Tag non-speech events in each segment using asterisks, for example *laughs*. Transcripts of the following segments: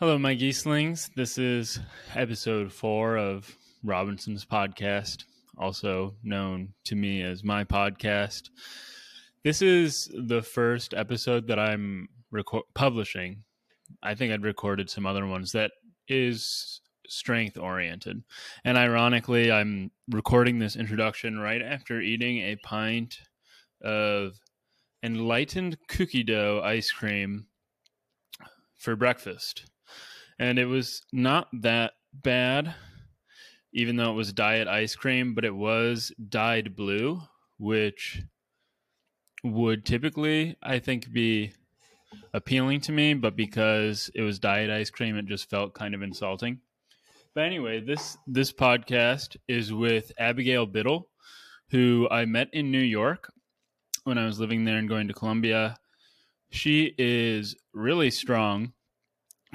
Hello, my geeslings. This is episode four of Robinson's podcast, also known to me as my podcast. This is the first episode that I'm reco- publishing. I think I'd recorded some other ones that is strength oriented. And ironically, I'm recording this introduction right after eating a pint of enlightened cookie dough ice cream for breakfast and it was not that bad even though it was diet ice cream but it was dyed blue which would typically i think be appealing to me but because it was diet ice cream it just felt kind of insulting. But anyway this this podcast is with abigail biddle who i met in new york when i was living there and going to columbia. She is really strong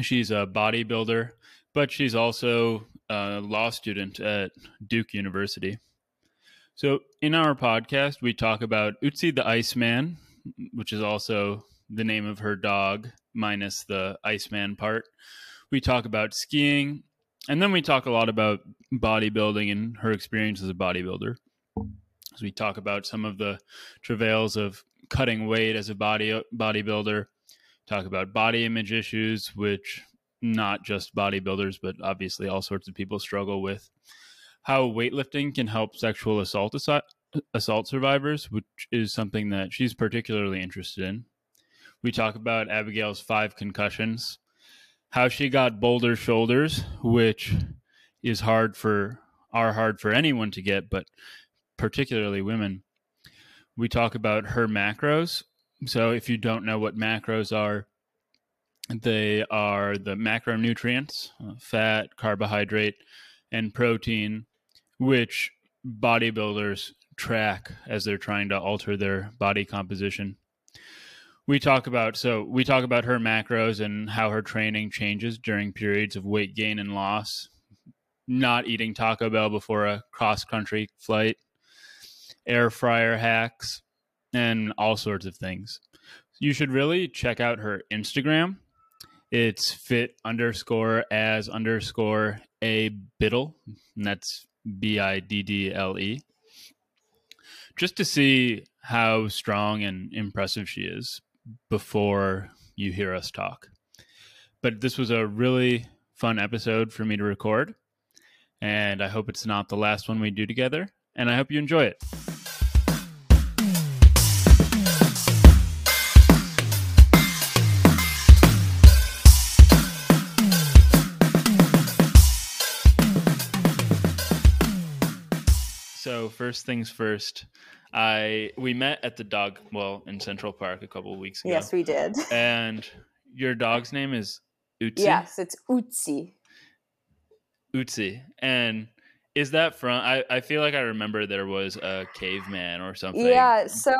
She's a bodybuilder, but she's also a law student at Duke University. So, in our podcast, we talk about Ötzi the Iceman, which is also the name of her dog, minus the Iceman part. We talk about skiing, and then we talk a lot about bodybuilding and her experience as a bodybuilder. So we talk about some of the travails of cutting weight as a body bodybuilder, talk about body image issues, which not just bodybuilders, but obviously all sorts of people struggle with. How weightlifting can help sexual assault assault survivors, which is something that she's particularly interested in. We talk about Abigail's five concussions, how she got boulder shoulders, which is hard for are hard for anyone to get, but particularly women. We talk about her macros, so, if you don't know what macros are, they are the macronutrients uh, fat, carbohydrate, and protein, which bodybuilders track as they're trying to alter their body composition. We talk about so we talk about her macros and how her training changes during periods of weight gain and loss, not eating Taco Bell before a cross country flight, air fryer hacks, and all sorts of things. You should really check out her Instagram. It's fit underscore as underscore a biddle, and that's B I D D L E. Just to see how strong and impressive she is before you hear us talk. But this was a really fun episode for me to record, and I hope it's not the last one we do together, and I hope you enjoy it. First things first, I we met at the dog well in Central Park a couple of weeks ago. Yes, we did. *laughs* And your dog's name is Ötzi. Yes, it's Ötzi. Ötzi, and is that from? I I feel like I remember there was a caveman or something. Yeah, so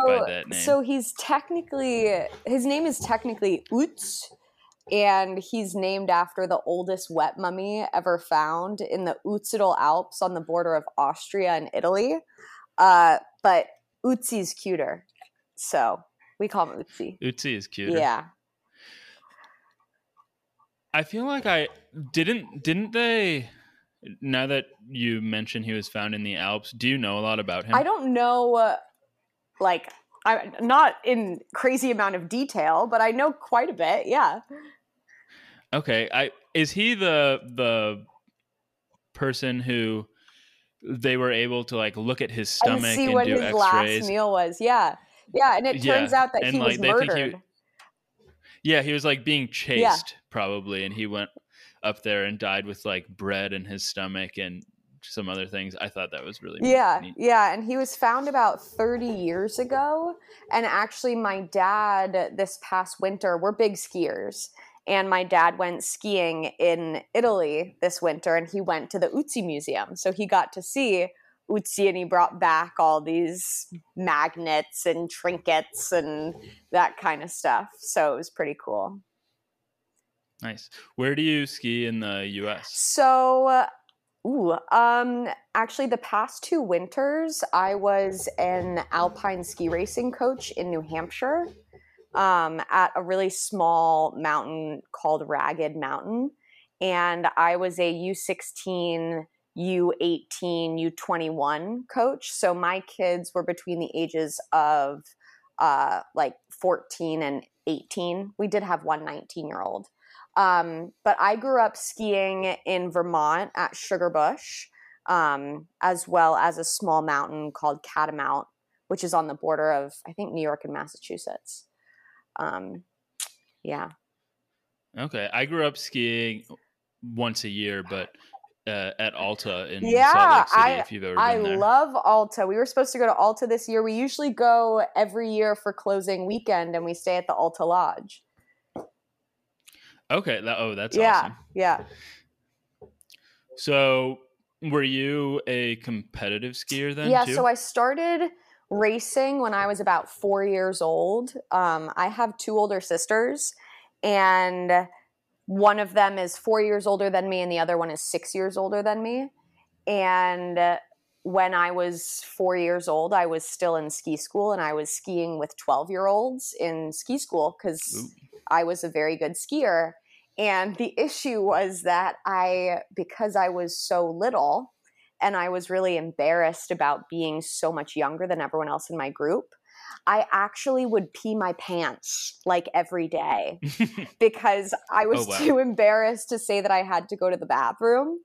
so he's technically his name is technically Uts and he's named after the oldest wet mummy ever found in the Ötztal Alps on the border of Austria and Italy. Uh, but Ötzi's cuter, so we call him Ötzi. Ötzi is cuter. Yeah. I feel like I didn't didn't they now that you mentioned he was found in the Alps, do you know a lot about him? I don't know uh, like I not in crazy amount of detail, but I know quite a bit. Yeah. Okay, I is he the the person who they were able to like look at his stomach and, see and what do his X-rays? last meal was? Yeah, yeah, and it turns Yeah, out that and, he like, was murdered. he- Yeah, he was like being chased probably, and he went up there and died with like bread in his stomach and some other things. I thought that was really Yeah, neat. yeah, and he was found about 30 years ago. And actually, my dad this past winter, we're big skiers, and my dad went skiing in Italy this winter, and he went to the Ötzi Museum, so he got to see Ötzi, and he brought back all these magnets and trinkets and that kind of stuff. So it was pretty cool. Nice. Where do you ski in the U.S.? So, uh, ooh, um, actually, the past two winters, I was an alpine ski racing coach in New Hampshire. Um, at a really small mountain called Ragged Mountain. And I was a U16, U18, U21 coach. So my kids were between the ages of uh, like 14 and 18. We did have one 19 year old. Um, but I grew up skiing in Vermont at Sugarbush, um, as well as a small mountain called Catamount, which is on the border of, I think, New York and Massachusetts. Um, yeah. Okay. I grew up skiing once a year, but uh, at Alta in yeah, Salt Lake City, I, if you've ever I been there. love Alta. We were supposed to go to Alta this year. We usually go every year for closing weekend and we stay at the Alta Lodge. okay. That, oh, that's yeah, awesome. yeah. So, were you a competitive skier then? yeah, too? so I started racing when I was about four years old. Um, I have two older sisters, and one of them is four years older than me, and the other one is six years older than me. And when I was four years old, I was still in ski school, and I was skiing with 12 year olds in ski school because I was a very good skier. And the issue was that I, because I was so little, and I was really embarrassed about being so much younger than everyone else in my group. I actually would pee my pants like every day *laughs* because I was Oh, wow. too embarrassed to say that I had to go to the bathroom.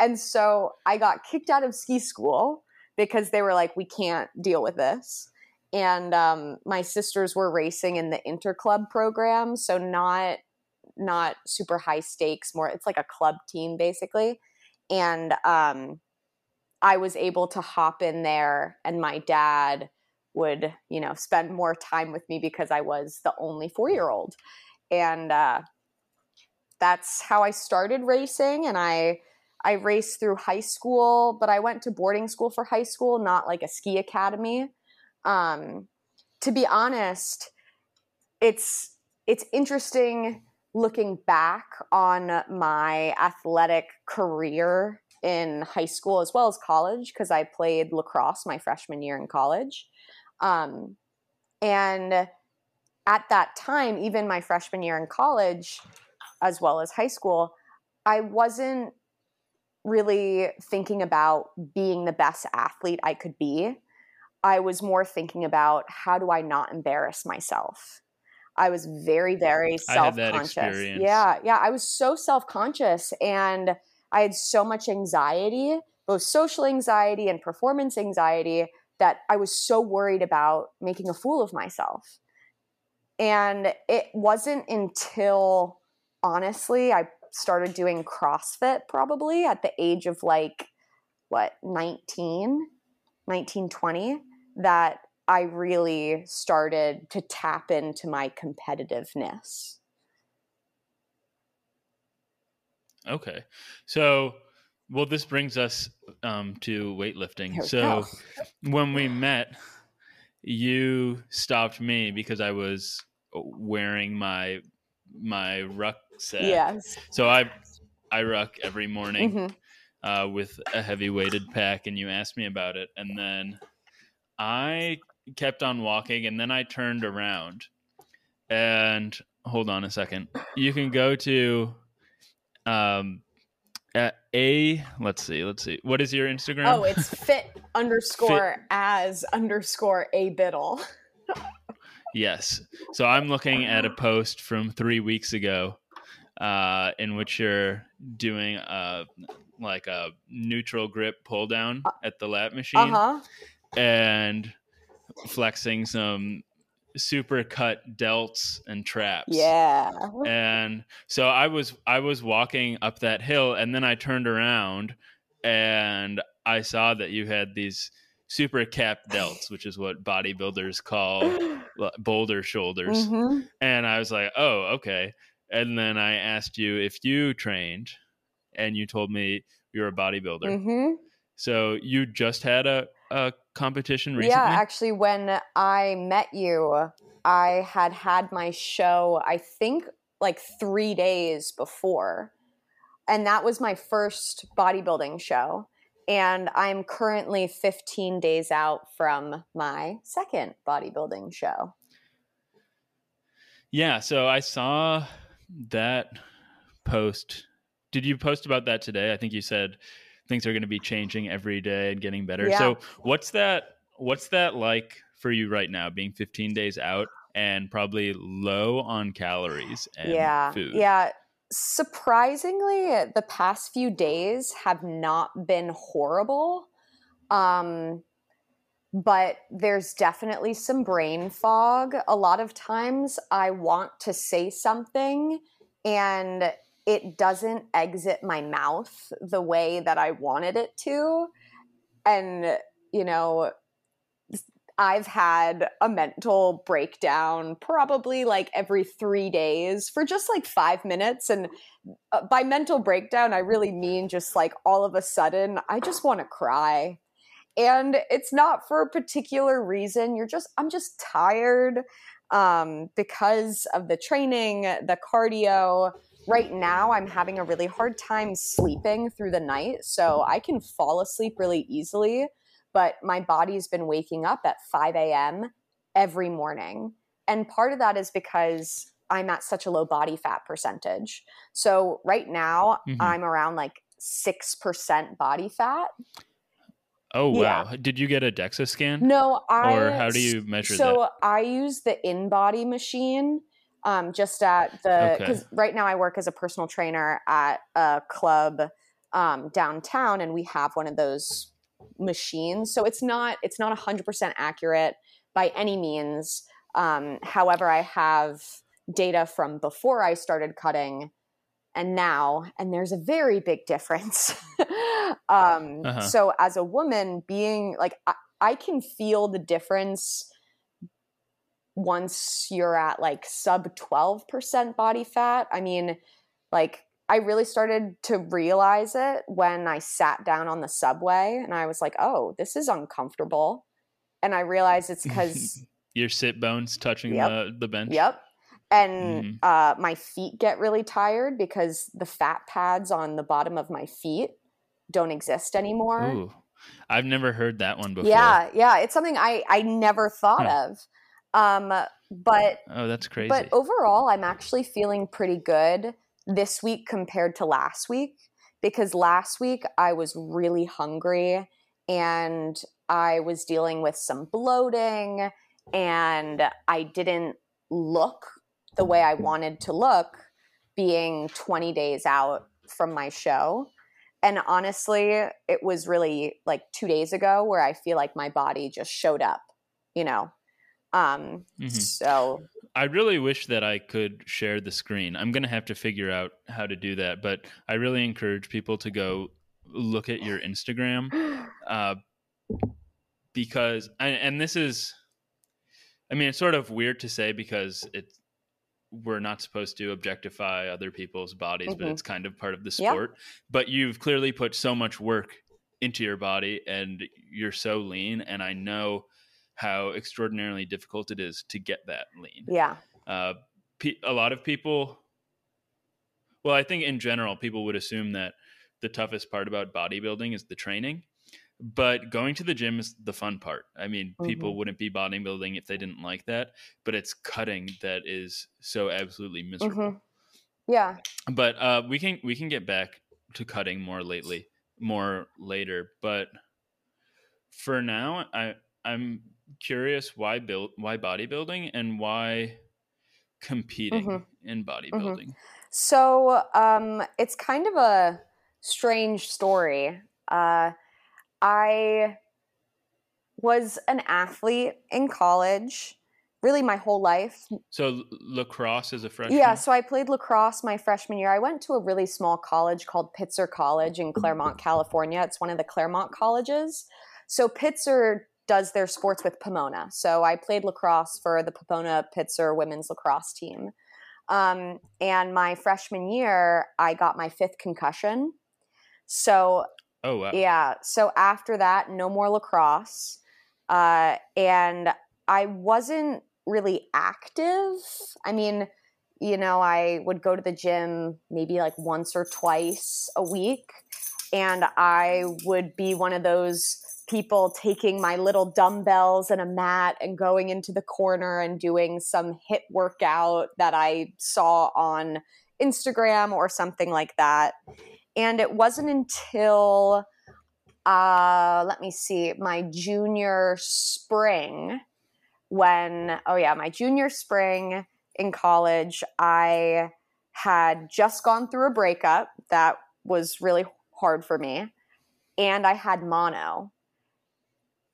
And so I got kicked out of ski school because they were like, we can't deal with this. And um, my sisters were racing in the interclub program, so not not super high stakes, more it's like a club team basically. And um, I was able to hop in there, and my dad would, you know, spend more time with me because I was the only four year old. And uh, that's how I started racing. And I, I raced through high school, but I went to boarding school for high school, not like a ski academy. Um, to be honest, it's it's interesting looking back on my athletic career in high school as well as college because I played lacrosse my freshman year in college. Um, and at that time, even my freshman year in college, as well as high school, I wasn't really thinking about being the best athlete I could be. I was more thinking about how do I not embarrass myself. I was very, very self conscious. Yeah, yeah. I was so self conscious and I had so much anxiety, both social anxiety and performance anxiety, that I was so worried about making a fool of myself. And it wasn't until, honestly, I started doing CrossFit probably at the age of like, what, 19, 19, 20, that I really started to tap into my competitiveness. Okay. So, well, this brings us um, to weightlifting. We So, go. when we met, you stopped me because I was wearing my my rucksack. Yes. So I I ruck every morning Mhm. uh, with a heavy weighted pack, and you asked me about it, and then I kept on walking, and then I turned around, and hold on a second. You can go to um at a let's see let's see what is your instagram Oh, it's *laughs* fit underscore as underscore a biddle. Yes. So I'm looking at a post from three weeks ago, uh, in which you're doing a like a neutral grip pull down at the lat machine Uh huh. and flexing some super cut delts and traps. Yeah. And so I was I was walking up that hill and then I turned around and I saw that you had these super cap delts, which is what bodybuilders call *sighs* boulder shoulders. Mhm. And I was like, "Oh, okay." And then I asked you if you trained and you told me you're a bodybuilder. Mhm. So you just had a, a competition recently? Yeah, actually, when I met you, I had had my show, I think, like three days before. And that was my first bodybuilding show. And I'm currently 15 days out from my second bodybuilding show. Yeah, so I saw that post. Did you post about that today? I think you said things are going to be changing every day and getting better. Yeah. So, what's that what's that like for you right now being 15 days out and probably low on calories and yeah. food? Yeah. Surprisingly, the past few days have not been horrible. Um, but there's definitely some brain fog. A lot of times I want to say something and it doesn't exit my mouth the way that I wanted it to. And, you know, I've had a mental breakdown probably like every three days for just like five minutes. And uh, by mental breakdown, I really mean just like all of a sudden, I just want to cry and it's not for a particular reason you're just i'm just tired um, because of the training the cardio right now i'm having a really hard time sleeping through the night so i can fall asleep really easily but my body's been waking up at 5 a.m every morning and part of that is because i'm at such a low body fat percentage so right now Mhm. i'm around like 6% body fat Oh Yeah. wow! Did you get a DEXA scan? No, I. Or how do you measure so I use the InBody machine, um, just at the Okay. because right now I work as a personal trainer at a club um, downtown, and we have one of those machines. So it's not it's not hundred percent accurate by any means. Um, however, I have data from before I started cutting and now, and there's a very big difference. *laughs* um, Uh-huh. So, as a woman, being like, I, I can feel the difference once you're at like sub 12% body fat. I mean, like, I really started to realize it when I sat down on the subway and I was like, oh, this is uncomfortable. And I realized it's because *laughs* Your sit bones touching Yep. the the bench. Yep. And Mhm. uh, my feet get really tired because the fat pads on the bottom of my feet don't exist anymore. Ooh, I've never heard that one before. Yeah, yeah, it's something I I never thought Huh. of. Um, but Oh, that's crazy. but overall, I'm actually feeling pretty good this week compared to last week because last week I was really hungry and I was dealing with some bloating and I didn't look the way I wanted to look being 20 days out from my show. And honestly, it was really like 2 days ago where I feel like my body just showed up, you know. Um Mhm. so I really wish that I could share the screen. I'm going to have to figure out how to do that, but I really encourage people to go look at your Instagram *gasps* uh, because, and, and this is, I mean, it's sort of weird to say because it's we're not supposed to objectify other people's bodies, but Mhm. it's kind of part of the Yeah. sport. But you've clearly put so much work into your body, and you're so lean, and I know how extraordinarily difficult it is to get that lean yeah. uh, pe- a lot of people well i think in general people would assume that the toughest part about bodybuilding is the training but going to the gym is the fun part i mean people Mhm. wouldn't be bodybuilding if they didn't like that but it's cutting that is so absolutely miserable Mhm. Yeah. but uh, we can we can get back to cutting more lately more later but for now i i'm curious why build why bodybuilding and why competing Mhm. in bodybuilding So um, it's kind of a strange story. Uh, I was an athlete in college, really my whole life. so lacrosse is a freshman Yeah, so I played lacrosse my freshman year. I went to a really small college called Pitzer College in Claremont, California. It's one of the Claremont colleges. So Pitzer does their sports with Pomona. So I played lacrosse for the Pomona Pitzer women's lacrosse team. Um, and my freshman year, I got my fifth concussion. So oh wow yeah. So after that, no more lacrosse. Uh, and I wasn't really active. I mean, you know, I would go to the gym maybe like once or twice a week. And I would be one of those people taking my little dumbbells and a mat and going into the corner and doing some HIIT workout that I saw on Instagram or something like that. And it wasn't until, uh, let me see, my junior spring when, oh yeah, my junior spring in college, I had just gone through a breakup that was really hard for me. And I had mono.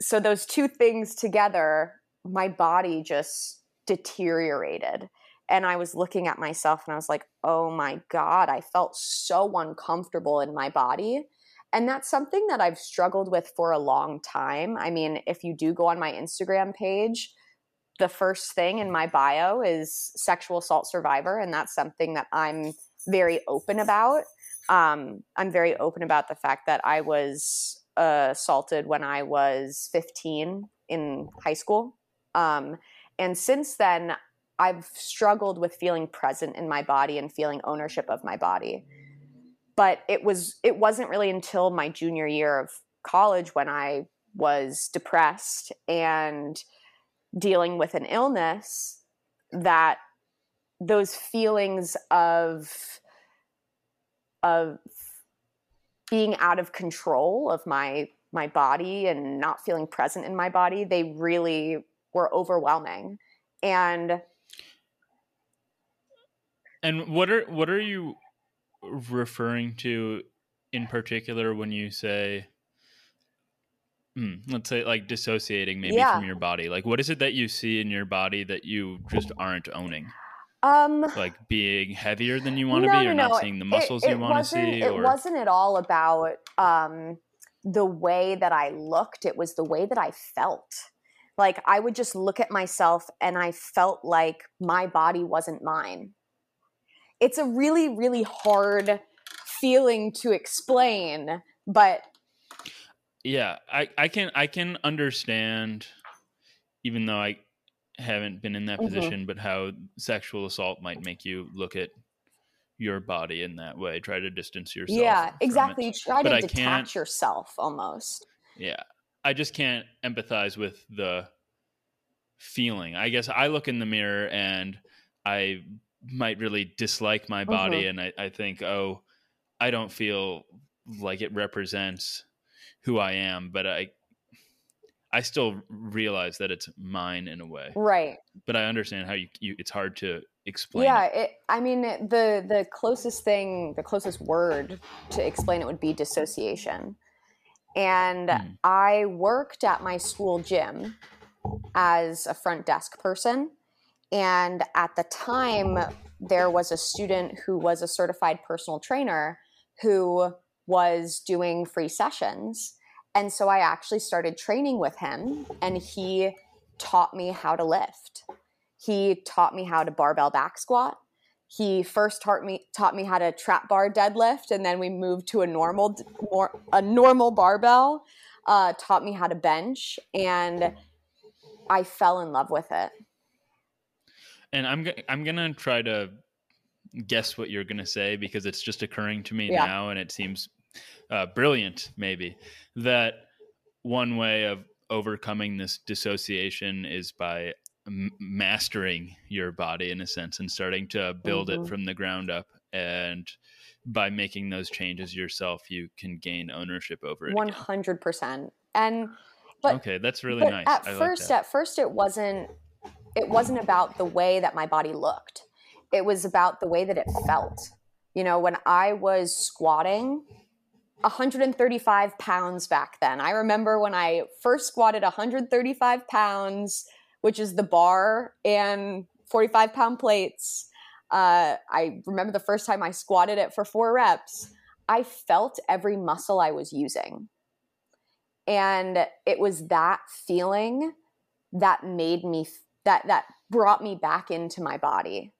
So those two things together, my body just deteriorated and I was looking at myself and I was like, oh my God, I felt so uncomfortable in my body. And that's something that I've struggled with for a long time. I mean, if you do go on my Instagram page, the first thing in my bio is sexual assault survivor. And that's something that I'm very open about. Um, I'm very open about the fact that I was assaulted when I was 15 in high school. Um, and since then, I've struggled with feeling present in my body and feeling ownership of my body. But it was it wasn't really until my junior year of college when I was depressed and dealing with an illness that those feelings of of being out of control of my my body and not feeling present in my body they really were overwhelming. And and what are what are you referring to in particular when you say hmm, let's say like dissociating maybe yeah. from your body? Like what is it that you see in your body that you just aren't owning um like being heavier than you want to no, be or no, not no. seeing the muscles it, you want to see Or... it wasn't at all about um the way that i looked. It was the way that i felt. Like i would just look at myself and i felt like my body wasn't mine. It's a really really hard feeling to explain but yeah i i can i can understand even though i haven't been in that mm-hmm. position but how sexual assault might make you look at your body in that way. Try to distance yourself yeah exactly. You try but to I detach yourself almost. Yeah. I just can't empathize with the feeling. I guess i look in the mirror and i might really dislike my body mm-hmm. and I, I think oh i don't feel like it represents who i am but i i still realize that it's mine in a way right but i understand how you, you it's hard to explain yeah it. It, i mean the the closest thing the closest word to explain it would be dissociation and mm. i worked at my school gym as a front desk person and at the time, there was a student who was a certified personal trainer who was doing free sessions. And so I actually started training with him, and he taught me how to lift. He taught me how to barbell back squat. He first taught me taught me how to trap bar deadlift, and then we moved to a normal more, a normal barbell. Uh, taught me how to bench, and I fell in love with it and I'm I'm gonna try to guess what you're gonna say because it's just occurring to me yeah. now, and it seems uh, brilliant. Maybe that one way of overcoming this dissociation is by m- mastering your body in a sense and starting to build mm-hmm. it from the ground up and by making those changes yourself you can gain ownership over it 100% and but okay that's really nice at I first like at first it wasn't it wasn't about the way that my body looked. It was about the way that it felt. You know, when I was squatting, 135 pounds back then. I remember when I first squatted 135 pounds, which is the bar and 45 pound plates. Uh, I remember the first time I squatted it for four reps. I felt every muscle I was using. And it was that feeling that made me that that brought me back into my body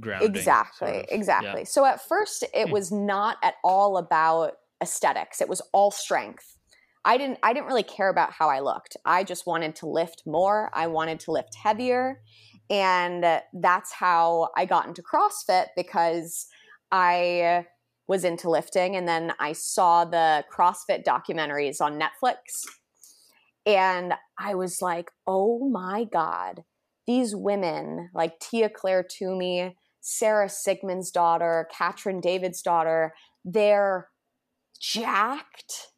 Grounding, exactly sort of. exactly yeah. so at first it hmm. was not at all about aesthetics it was all strength i didn't i didn't really care about how i looked i just wanted to lift more i wanted to lift heavier and that's how i got into crossfit because i was into lifting. And then I saw the CrossFit documentaries on Netflix. And I was like, oh my God, these women like Tia-Clair Toomey, Sara Sigmundsdottir, Katrin Davidsdottir, they're jacked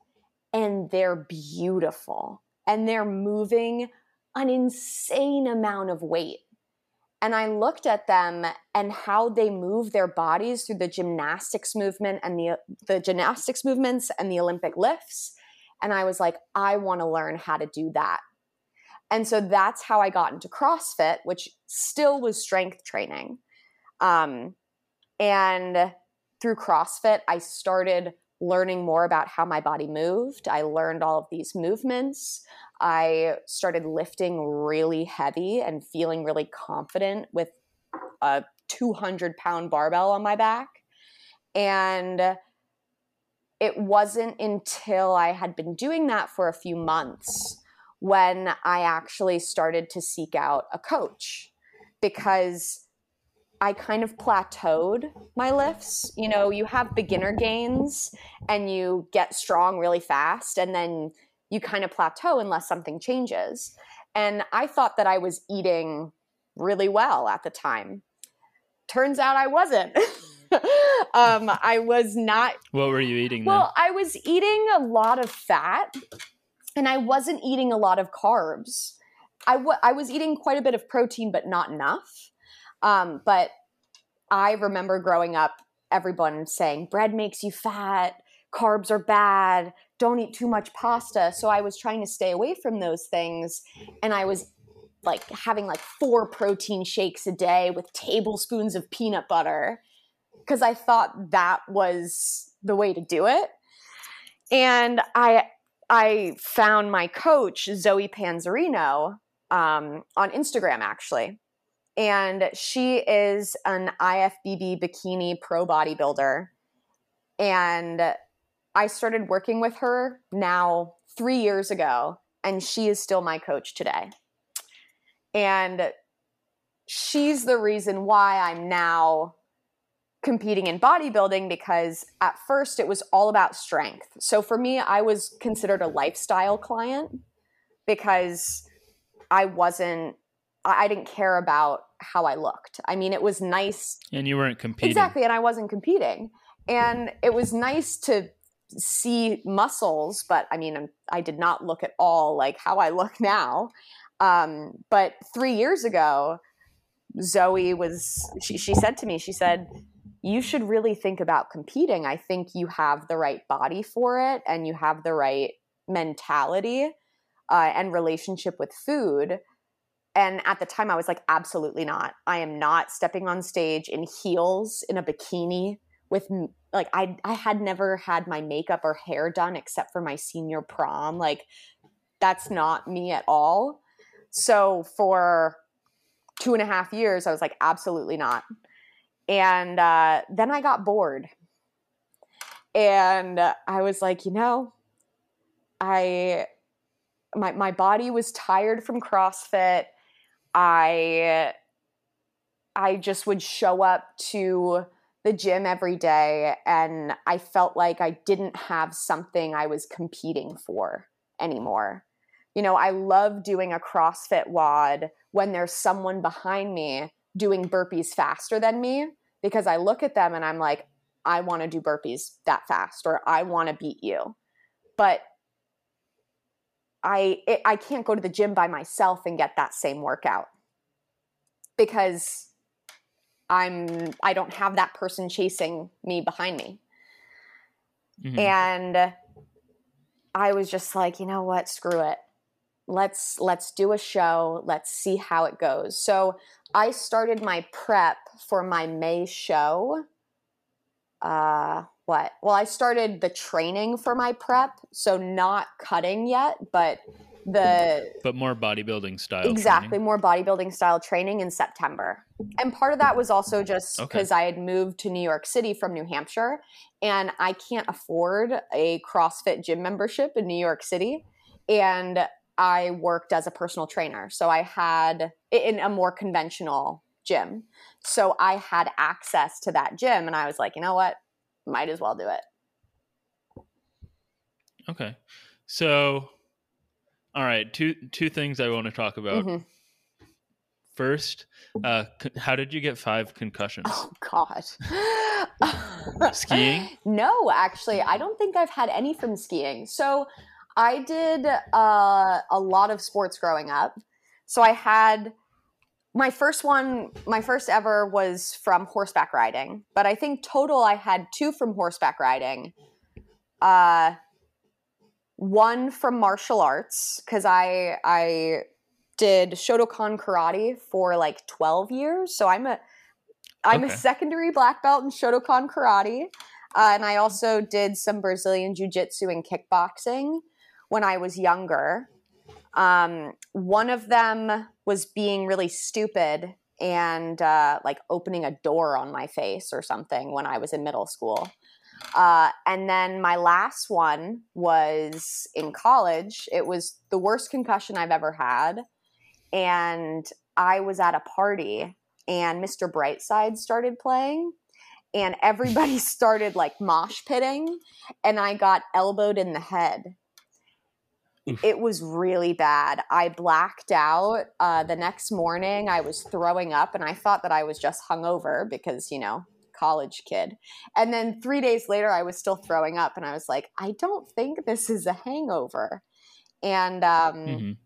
and they're beautiful and they're moving an insane amount of weight. And I looked at them and how they move their bodies through the gymnastics movement and the, the gymnastics movements and the Olympic lifts. And I was like, I want to learn how to do that. And so that's how I got into CrossFit, which still was strength training. Um, and through CrossFit, I started learning more about how my body moved. I learned all of these movements. I started lifting really heavy and feeling really confident with a 200 pound barbell on my back. And it wasn't until I had been doing that for a few months when I actually started to seek out a coach because I kind of plateaued my lifts. You know, you have beginner gains and you get strong really fast, and then you kind of plateau unless something changes. And I thought that I was eating really well at the time. Turns out I wasn't. *laughs* um, I was not. What were you eating? Well, then? I was eating a lot of fat, and I wasn't eating a lot of carbs. I, w- I was eating quite a bit of protein, but not enough. Um, but I remember growing up, everyone saying bread makes you fat, carbs are bad, don't eat too much pasta. So I was trying to stay away from those things. And I was like having like four protein shakes a day with tablespoons of peanut butter because I thought that was the way to do it. And I I found my coach Zoe Panzerino, um, on Instagram actually, and she is an IFBB bikini pro bodybuilder, and I started working with her now three years ago, and she is still my coach today. And she's the reason why I'm now competing in bodybuilding because at first it was all about strength. So for me, I was considered a lifestyle client because I wasn't, I didn't care about how I looked. I mean, it was nice. And you weren't competing. Exactly. And I wasn't competing. And it was nice to see muscles, but I mean, I did not look at all like how I look now. Um, but three years ago, Zoe was, she, she said to me, she said, you should really think about competing. I think you have the right body for it and you have the right mentality uh, and relationship with food. And at the time, I was like, absolutely not. I am not stepping on stage in heels in a bikini with like I I had never had my makeup or hair done except for my senior prom. Like that's not me at all. So for two and a half years, I was like, absolutely not. And uh, then I got bored. And I was like, you know, I my my body was tired from CrossFit. I I just would show up to the gym every day and I felt like I didn't have something I was competing for anymore. You know, I love doing a CrossFit WOD when there's someone behind me doing burpees faster than me because I look at them and I'm like, I want to do burpees that fast or I want to beat you. But I it, I can't go to the gym by myself and get that same workout because I'm I don't have that person chasing me behind me. Mm-hmm. And I was just like, you know what, screw it. Let's let's do a show. Let's see how it goes. So I started my prep for my May show. Uh what? Well, I started the training for my prep, so not cutting yet, but the but more bodybuilding style exactly training. more bodybuilding style training in september and part of that was also just because okay. i had moved to new york city from new hampshire and i can't afford a crossfit gym membership in new york city and i worked as a personal trainer so i had in a more conventional gym so i had access to that gym and i was like you know what might as well do it. Okay. So, all right, two two things I want to talk about. Mhm. First, uh, c- how did you get five concussions? Oh God. Skiing? *laughs* No, actually, I don't think I've had any from skiing. So I did uh, a lot of sports growing up. So I had my first one, my first ever was from horseback riding, but I think total I had two from horseback riding. Uh, one from martial arts because I I did Shotokan karate for like 12 years. So I'm a I'm Okay. a secondary black belt in Shotokan karate. Uh, and I also did some Brazilian jiu jitsu and kickboxing when I was younger. Um, one of them was being really stupid and uh, like opening a door on my face or something when I was in middle school. Uh, and then my last one was in college. It was the worst concussion I've ever had. And I was at a party and Mr. Brightside started playing and everybody *laughs* started like mosh pitting and I got elbowed in the head. *laughs* It was really bad. I blacked out. Uh, the next morning, I was throwing up, and I thought that I was just hungover because, you know, college kid. And then three days later, I was still throwing up, and I was like, I don't think this is a hangover. And um, Mhm.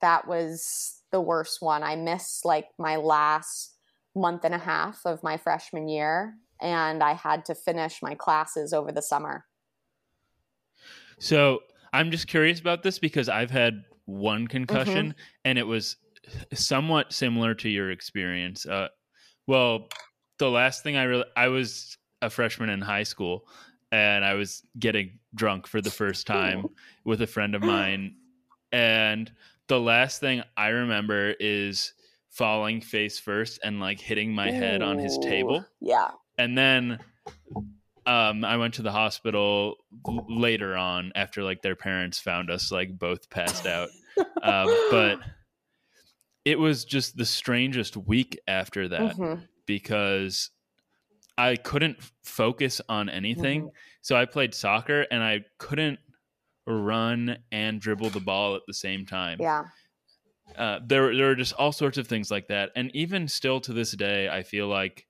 that was the worst one. I missed like my last month and a half of my freshman year, and I had to finish my classes over the summer. So I'm just curious about this because I've had one concussion and it was somewhat similar to your experience. Uh, well, the last thing I really, I was a freshman in high school and I was getting drunk for the first time *laughs* with a friend of mine. And the last thing I remember is falling face first and like hitting my head on his table Yeah. and then um i went to the hospital l- later on after like their parents found us like both passed out *laughs* um, but it was just the strangest week after that Mhm. because i couldn't focus on anything Mm-hmm. so i played soccer and i couldn't run and dribble the ball at the same time Yeah. uh, there there are just all sorts of things like that, and even still to this day, I feel like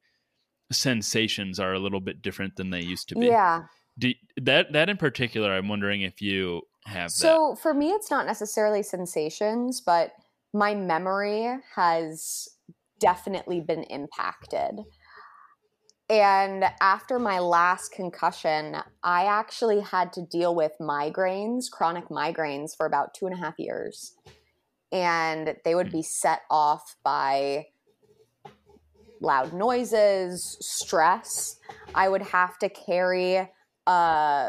sensations are a little bit different than they used to be. Yeah. Do, that that in particular, I'm wondering if you have So for me, it's not necessarily sensations, but my memory has definitely been impacted. And after my last concussion, I actually had to deal with migraines, chronic migraines, for about two and a half years. And they would hmm. be set off by loud noises, stress. I would have to carry uh,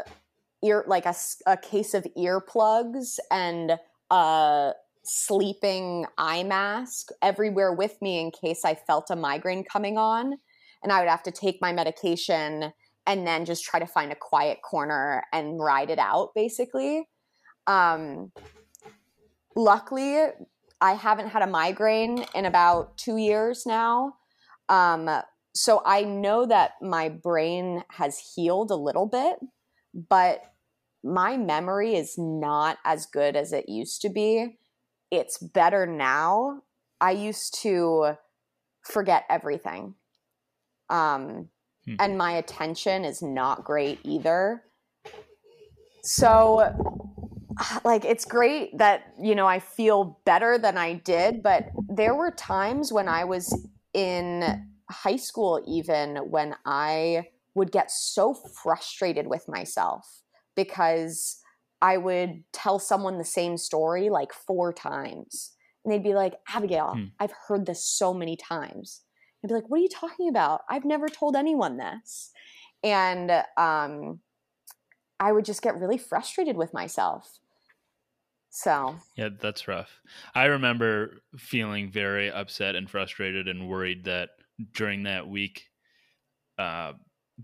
ear like a, a case of earplugs and a sleeping eye mask everywhere with me in case I felt a migraine coming on. And I would have to take my medication and then just try to find a quiet corner and ride it out, basically. Um, luckily, I haven't had a migraine in about two years now. Um, so I know that my brain has healed a little bit, but my memory is not as good as it used to be. It's better now. I used to forget everything. Um, Hmm. and my attention is not great either. So *sighs* like it's great that you know I feel better than I did, but there were times when I was in high school even when I would get so frustrated with myself because I would tell someone the same story like four times. And they'd be like, Abigail, Hmm. I've heard this so many times. I'd be like, what are you talking about? I've never told anyone this. And um, I would just get really frustrated with myself. So, Yeah, that's rough. I remember feeling very upset and frustrated and worried that during that week, uh,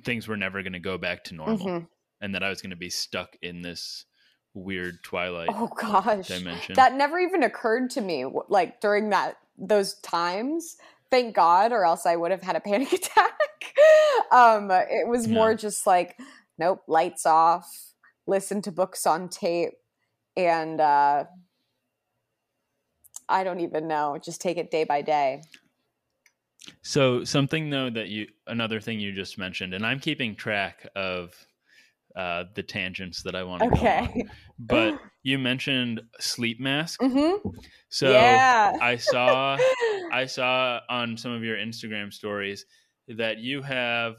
things were never going to go back to normal, mhm. and that I was going to be stuck in this weird twilight oh gosh. dimension. That never even occurred to me like during that those times. Thank God or else I would have had a *laughs* panic attack. um, it was more Yeah. just like, nope, lights off, listen to books on tape, and uh, I don't even know, just take it day by day. So something though that you another thing you just mentioned, and I'm keeping track of uh, the tangents that I want to go on. Okay. *laughs* But you mentioned sleep mask. hmm So yeah. I saw *laughs* I saw on some of your Instagram stories that you have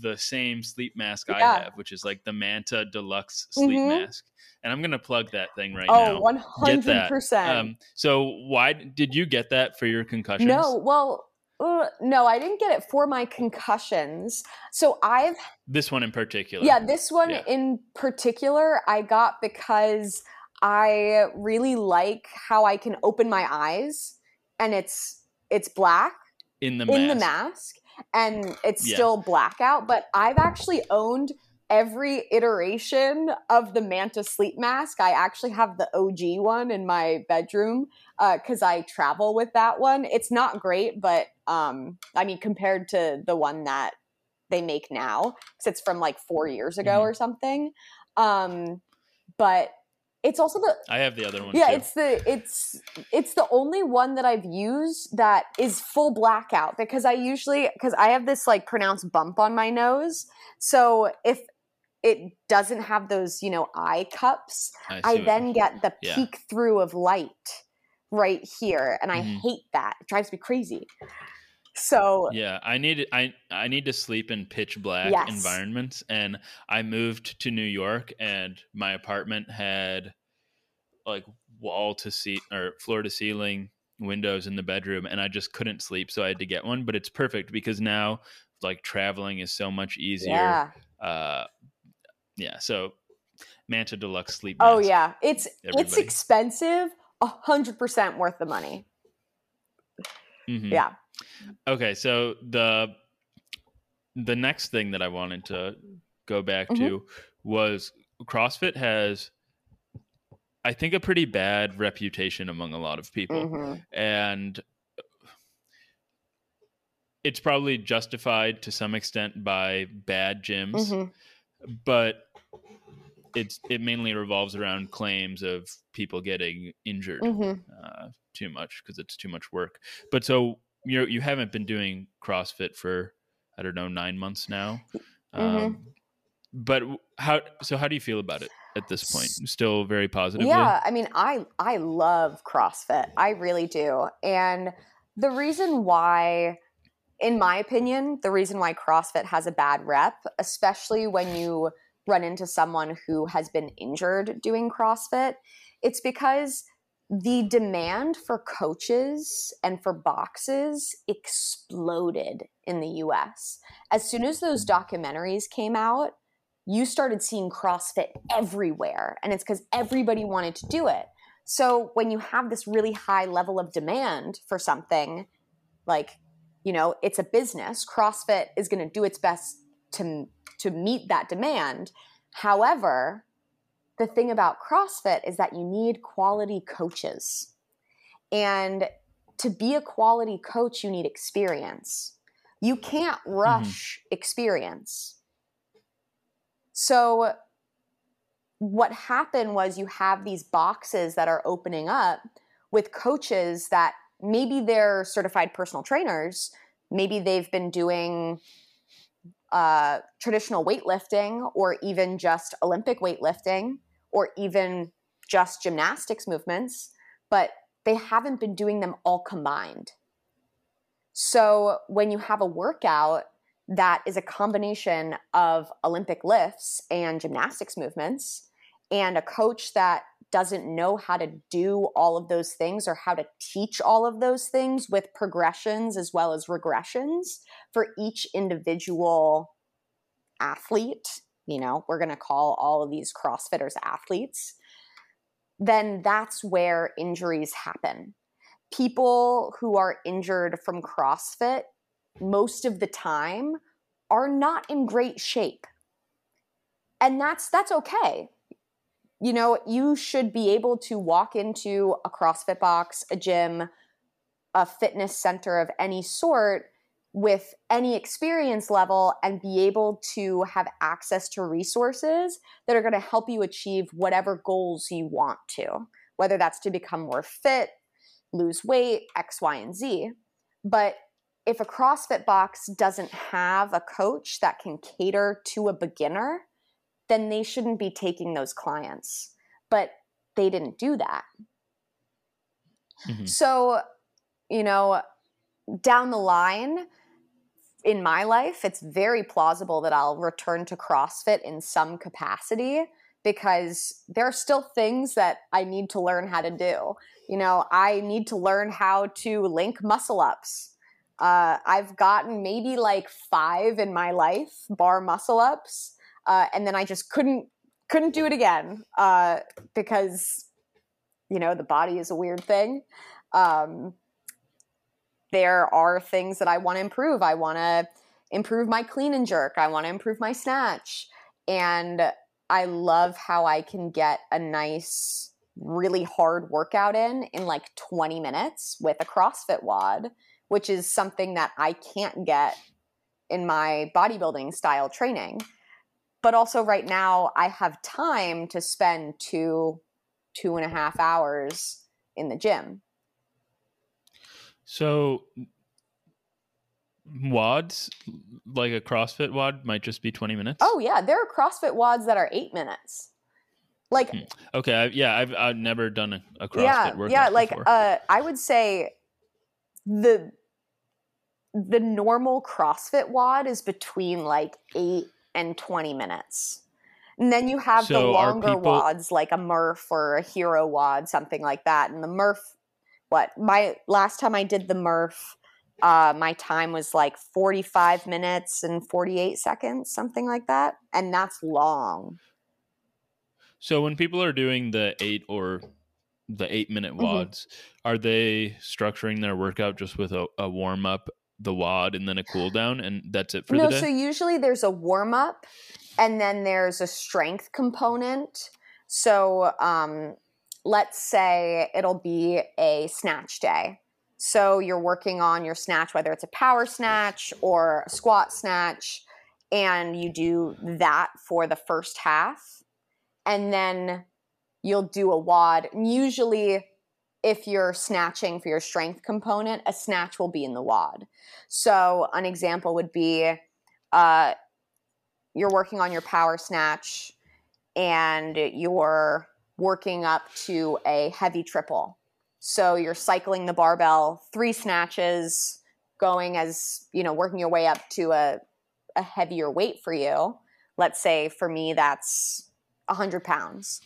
the same sleep mask I have, which is like the Manta Deluxe sleep Mhm. mask. And I'm gonna plug that thing right oh, now. that. hundred percent. Um, so why did you get that for your concussions? No, well, uh, no, I didn't get it for my concussions. So I've This one in particular. Yeah, this one Yeah. in particular I got because I really like how I can open my eyes and it's it's black In the in the mask. And it's Yeah. still blackout, but I've actually owned every iteration of the Manta sleep mask. I actually have the OG one in my bedroom because I travel with that one. It's not great, but um, I mean, compared to the one that they make now, because it's from like four years ago Mhm. or something. Um, but it's also the I have the other one yeah too. it's the it's it's the only one that i've used that is full blackout because i usually because i have this like pronounced bump on my nose so if it doesn't have those you know eye cups I, i then get the Yeah. peek through of light right here and i Mhm. hate that it drives me crazy so Yeah, I need I I need to sleep in pitch black Yes. environments and I moved to New York and my apartment had like wall to seat or floor to ceiling windows in the bedroom and I just couldn't sleep so I had to get one, but it's perfect because now like traveling is so much easier. yeah Uh yeah, so Manta Deluxe sleep oh yeah it's it's expensive a hundred percent worth the money Mhm. yeah Okay, so the the next thing that I wanted to go back Mhm. to was CrossFit has I think a pretty bad reputation among a lot of people Mhm. and it's probably justified to some extent by bad gyms Mhm. but it's it mainly revolves around claims of people getting injured Mhm. uh, too much because it's too much work. But so you you haven't been doing CrossFit for I don't know nine months now. Mm-hmm. Um, but how so? How do you feel about it at this point? Still very positive. Yeah, I mean, I I love CrossFit. I really do. And the reason why in my opinion, the reason why CrossFit has a bad rep, especially when you run into someone who has been injured doing CrossFit, it's because the demand for coaches and for boxes exploded in the US. As soon as those mm-hmm. documentaries came out, you started seeing CrossFit everywhere. And it's because everybody wanted to do it. So when you have this really high level of demand for something, like, you know, it's a business, CrossFit is going to do its best to, to meet that demand. However, the thing about CrossFit is that you need quality coaches. And to be a quality coach, you need experience. You can't rush experience. So, what happened was you have these boxes that are opening up with coaches that maybe they're certified personal trainers, maybe they've been doing uh, traditional weightlifting or even just Olympic weightlifting or even just gymnastics movements, but they haven't been doing them all combined. So when you have a workout that is a combination of Olympic lifts and gymnastics movements, and a coach that doesn't know how to do all of those things or how to teach all of those things with progressions as well as regressions for each individual athlete, you know, we're going to call all of these CrossFitters athletes, then that's where injuries happen. People who are injured from CrossFit most of the time are not in great shape. And that's that's okay. You know, you should be able to walk into a CrossFit box, a gym, a fitness center of any sort with any experience level and be able to have access to resources that are going to help you achieve whatever goals you want to, whether that's to become more fit, lose weight, X, Y, and Z. But if a CrossFit box doesn't have a coach that can cater to a beginner, then they shouldn't be taking those clients. But they didn't do that. Mm-hmm. So, you know, down the line, in my life, it's very plausible that I'll return to CrossFit in some capacity because there are still things that I need to learn how to do. You know, I need to learn how to link muscle ups. Uh, I've gotten maybe like five in my life bar muscle ups, uh, and then I just couldn't couldn't do it again uh, because you know the body is a weird thing. Um, there are things that I want to improve. I want to improve my clean and jerk. I want to improve my snatch. And I love how I can get a nice, really hard workout in in like 20 minutes with a CrossFit WOD, which is something that I can't get in my bodybuilding style training. But also, right now, I have time to spend two, two and a half hours in the gym. So WODs, like a CrossFit WOD, might just be 20 minutes? Oh, yeah. There are CrossFit WODs that are eight minutes. Like, hmm. okay. I, yeah. I've, I've never done a, a CrossFit yeah, workout. Yeah. Like, before. uh, I would say the, the normal CrossFit WOD is between like eight and 20 minutes. And then you have so the longer people... WODs like a Murph or a Hero WOD, something like that. And the Murph what my last time I did the Murph, uh, my time was like 45 minutes and 48 seconds, something like that. And that's long. So when people are doing the eight or the eight minute mm-hmm. Mm-hmm. are they structuring their workout just with a, a warm up, the WOD, and then a cool down, and that's it for no, the day? so usually there's a warm up and then there's a strength component. So um, let's say it'll be a snatch day. So you're working on your snatch, whether it's a power snatch or a squat snatch, and you do that for the first half. And then you'll do a WOD. And usually, if you're snatching for your strength component, a snatch will be in the WOD. So, an example would be uh, you're working on your power snatch and you're working up to a heavy triple. So you're cycling the barbell, three snatches, going as, you know, working your way up to a, a heavier weight for you. Let's say for me, that's 100 pounds.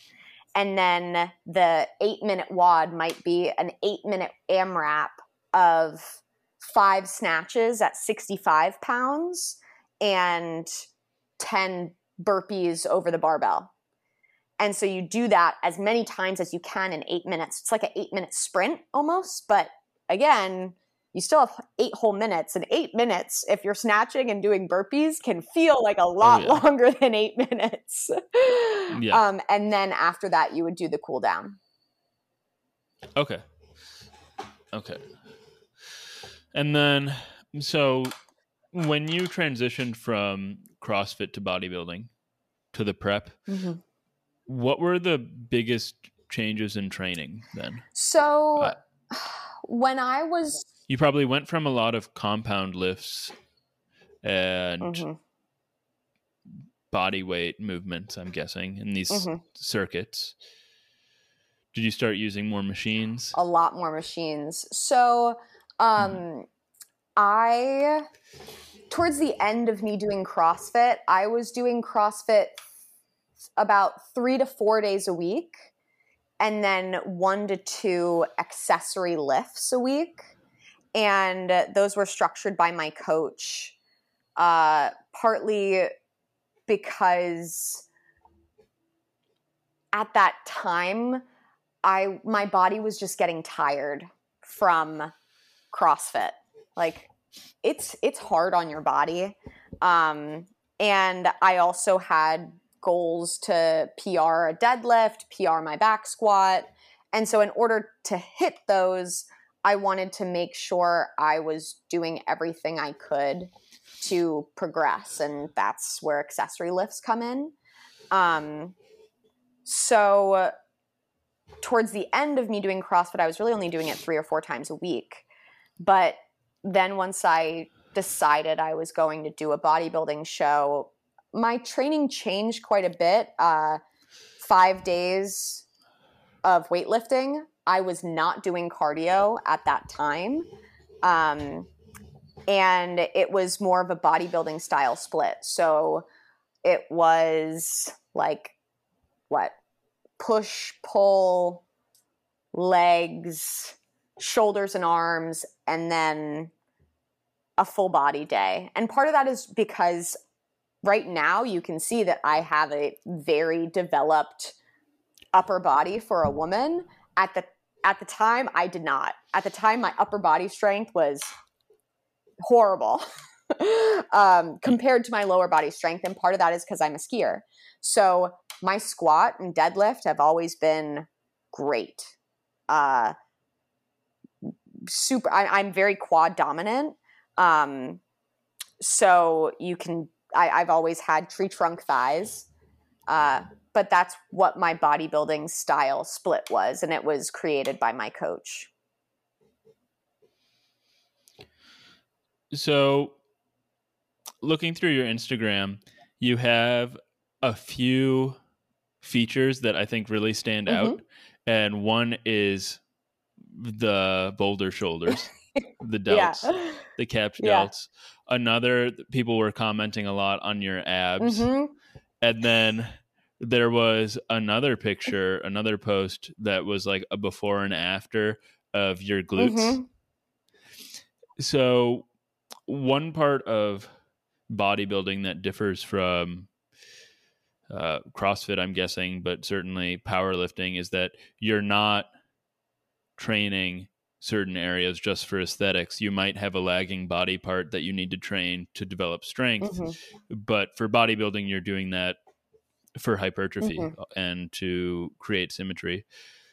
And then the eight minute WOD might be an eight minute AMRAP of five snatches at 65 pounds and 10 burpees over the barbell. And so you do that as many times as you can in eight minutes. It's like an eight minute sprint almost, but again, you still have eight whole minutes. And eight minutes, if you're snatching and doing burpees, can feel like a oh, lot oh, yeah. longer *laughs* than eight minutes. yeah. Um, and then after that, you would do the cool down. Okay. Okay. And then, so when you transitioned from CrossFit to bodybuilding to the prep, mm-hmm what were the biggest changes in training then? So uh, when I was You probably went from a lot of compound lifts and mm-hmm. body weight movements, I'm guessing, in these mm-hmm. circuits. Did you start using more machines? A lot more machines. So um mm. I towards the end of me doing CrossFit, I was doing CrossFit about three to four days a week, and then one to two accessory lifts a week. And those were structured by my coach, uh, partly because at that time, I my body was just getting tired from CrossFit. Like it's it's hard on your body. Um, and I also had goals to PR a deadlift, PR my back squat. And so, in order to hit those, I wanted to make sure I was doing everything I could to progress, and that's where accessory lifts come in. Um, so, towards the end of me doing CrossFit, I was really only doing it three or four times a week. But then once I decided I was going to do a bodybuilding show, my training changed quite a bit. Uh, five days of weightlifting. I was not doing cardio at that time. Um, and it was more of a bodybuilding style split. So it was like what? Push, pull, legs, shoulders and arms, and then a full body day. And part of that is because right now you can see that I have a very developed upper body for a woman. At the at the time I did not. At the time my upper body strength was horrible. *laughs* um, compared to my lower body strength. And part of that is because I'm a skier. So my squat and deadlift have always been great. Uh, super, I, am very quad dominant. Um, so you can, I, I've always had tree trunk thighs. Uh, but that's what my bodybuilding style split was. And it was created by my coach. So, looking through your Instagram, you have a few features that I think really stand mm-hmm. out. And one is the boulder shoulders, *laughs* the delts, yeah. the capped delts. Another, people were commenting a lot on your abs. Mm-hmm. And then there was another picture, another post that was like a before and after of your glutes. Mm-hmm. So, one part of bodybuilding that differs from uh, CrossFit, I'm guessing, but certainly powerlifting is that you're not training certain areas just for aesthetics. You might have a lagging body part that you need to train to develop strength, mm-hmm. but for bodybuilding, you're doing that for hypertrophy mm-hmm. and to create symmetry.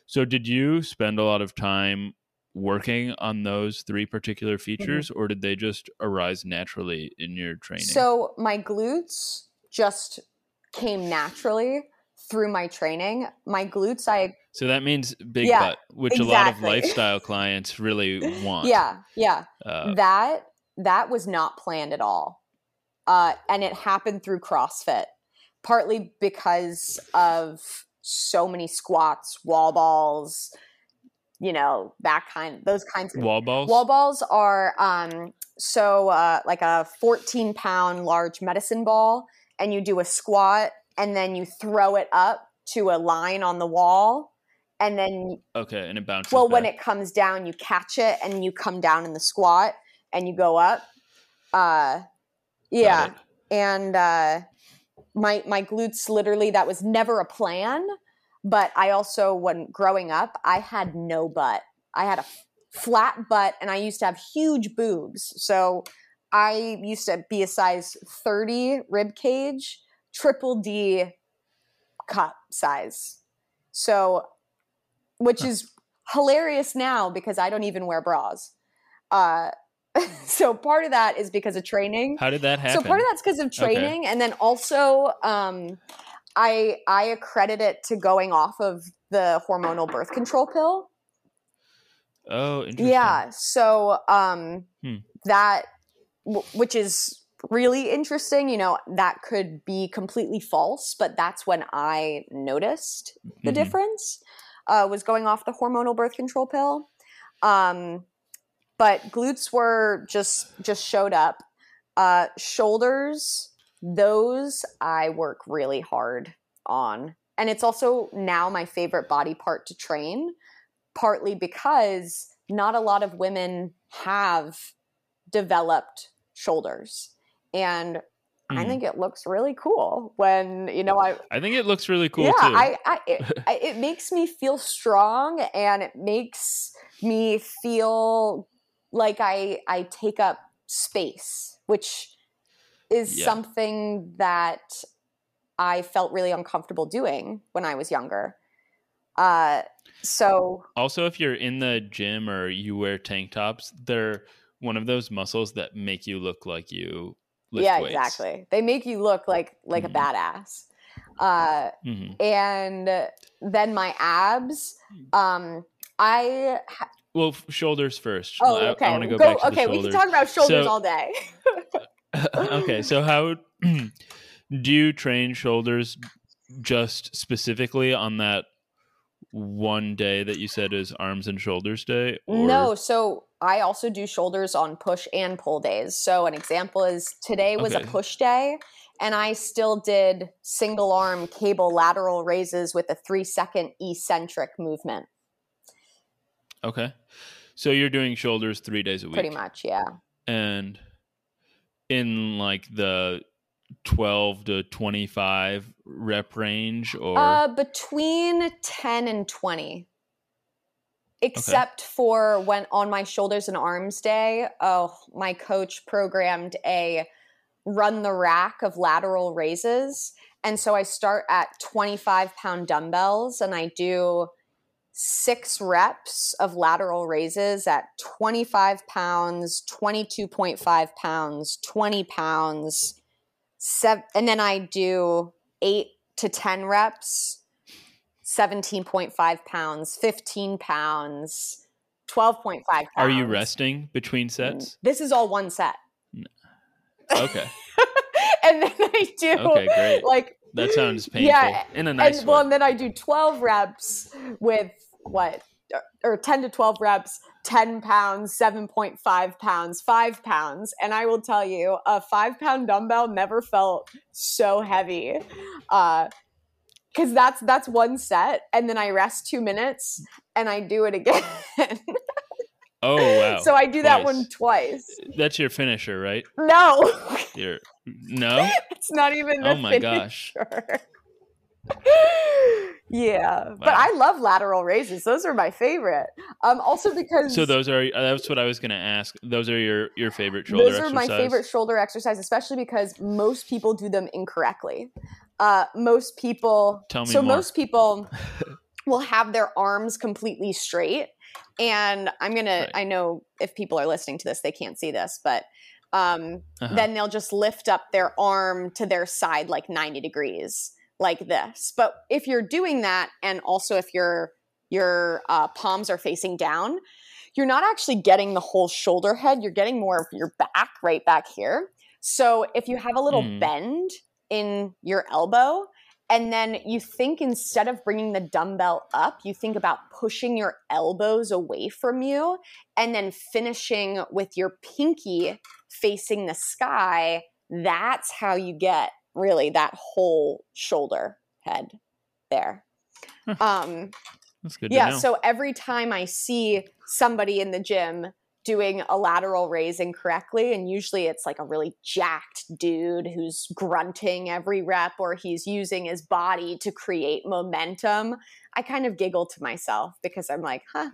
So, did you spend a lot of time working on those three particular mm-hmm. features, mm-hmm. or did they just arise naturally in your training? So, my glutes just came naturally through my training. My glutes, I so that means big yeah, butt, which exactly. a lot of *laughs* lifestyle clients really want. Yeah, yeah. Uh, that that was not planned at all, uh, and it happened through CrossFit, partly because of so many squats, wall balls, you know that kind those kinds of wall balls wall balls are um so uh like a 14 pound large medicine ball and you do a squat and then you throw it up to a line on the wall and then okay and it bounces well back. when it comes down you catch it and you come down in the squat and you go up. Uh yeah and uh my my glutes literally that was never a plan but i also when growing up i had no butt. I had a flat butt and i used to have huge boobs. So i used to be a size 30 rib cage triple d cup size. So which is hilarious now because I don't even wear bras. Uh, *laughs* so part of that is because of training. How did that happen? So part of that's because of training, okay. and then also um, I I accredit it to going off of the hormonal birth control pill. Oh, interesting. Yeah. So um, hmm. that, w- which is really interesting. You know, that could be completely false, but that's when I noticed the mm-hmm. difference uh, was going off the hormonal birth control pill. Um, but glutes were just just showed up. Uh, shoulders, those I work really hard on, and it's also now my favorite body part to train. Partly because not a lot of women have developed shoulders, and Mm. I think it looks really cool when you know I. I think it looks really cool. Yeah, too. I, I, it, I, it makes me feel strong, and it makes me feel like I I take up space, which is yeah. something that I felt really uncomfortable doing when I was younger. Uh, so Also, if you're in the gym or you wear tank tops, they're one of those muscles that make you look like you yeah, weights. exactly. They make you look like like Mhm. a badass. Uh, Mhm. and then my abs. Um, I ha- Well, shoulders first. oh I, okay. I want to go, back to okay, we can talk about shoulders So- all day. *laughs* okay, so how *clears throat* do you train shoulders just specifically on that one day that you said is arms and shoulders day? or- No, so I also do shoulders on push and pull days. So an example is today was Okay. a push day, and I still did single arm cable lateral raises with a three second eccentric movement. Okay. So you're doing shoulders three days a week. Pretty much, yeah. And in like the 12 to 25 rep range or Uh, between 10 and 20. Except for when on my shoulders and arms day, oh, my coach programmed a run the rack of lateral raises. And so I start at 25 pound dumbbells and I do six reps of lateral raises at 25 pounds, 22.5 pounds, 20 pounds, seven, and then I do eight to 10 reps, 17.5 pounds, 15 pounds, 12.5 pounds. are you resting between sets? Mm, this is all one set. Okay. *laughs* and then I do Okay, great. like That sounds painful Yeah, in a nice and well, and then I do 12 reps with what, or 10 to 12 reps, 10 pounds, 7.5 pounds, five pounds. And I will tell you, a five pound dumbbell never felt so heavy. Uh, Cause that's that's one set, and then I rest two minutes, and I do it again. Oh *laughs* wow. so I do that Twice. one twice. That's your finisher, right? No, Your no? *laughs* it's not even. Oh my gosh. *laughs* yeah, but I love lateral raises. Those are my favorite. Um, also because So those are uh, that's what I was going to ask. Those are your your favorite shoulder exercises. those are my favorite shoulder exercise, especially because most people do them incorrectly. Uh, most people. Tell me so more. most people will have their arms completely straight, and I'm gonna. Right. I know if people are listening to this, they can't see this, but. Um, Uh-huh. then they'll just lift up their arm to their side like 90 degrees like this but if you're doing that and also if your your uh, palms are facing down you're not actually getting the whole shoulder head you're getting more of your back right back here so if you have a little Mm. bend in your elbow and then you think instead of bringing the dumbbell up you think about pushing your elbows away from you and then finishing with your pinky facing the sky, that's how you get really that whole shoulder head there. um, That's good to yeah, so every time I see somebody in the gym doing a lateral raise incorrectly, and usually it's like a really jacked dude who's grunting every rep or he's using his body to create momentum, I kind of giggle to myself because I'm like, huh,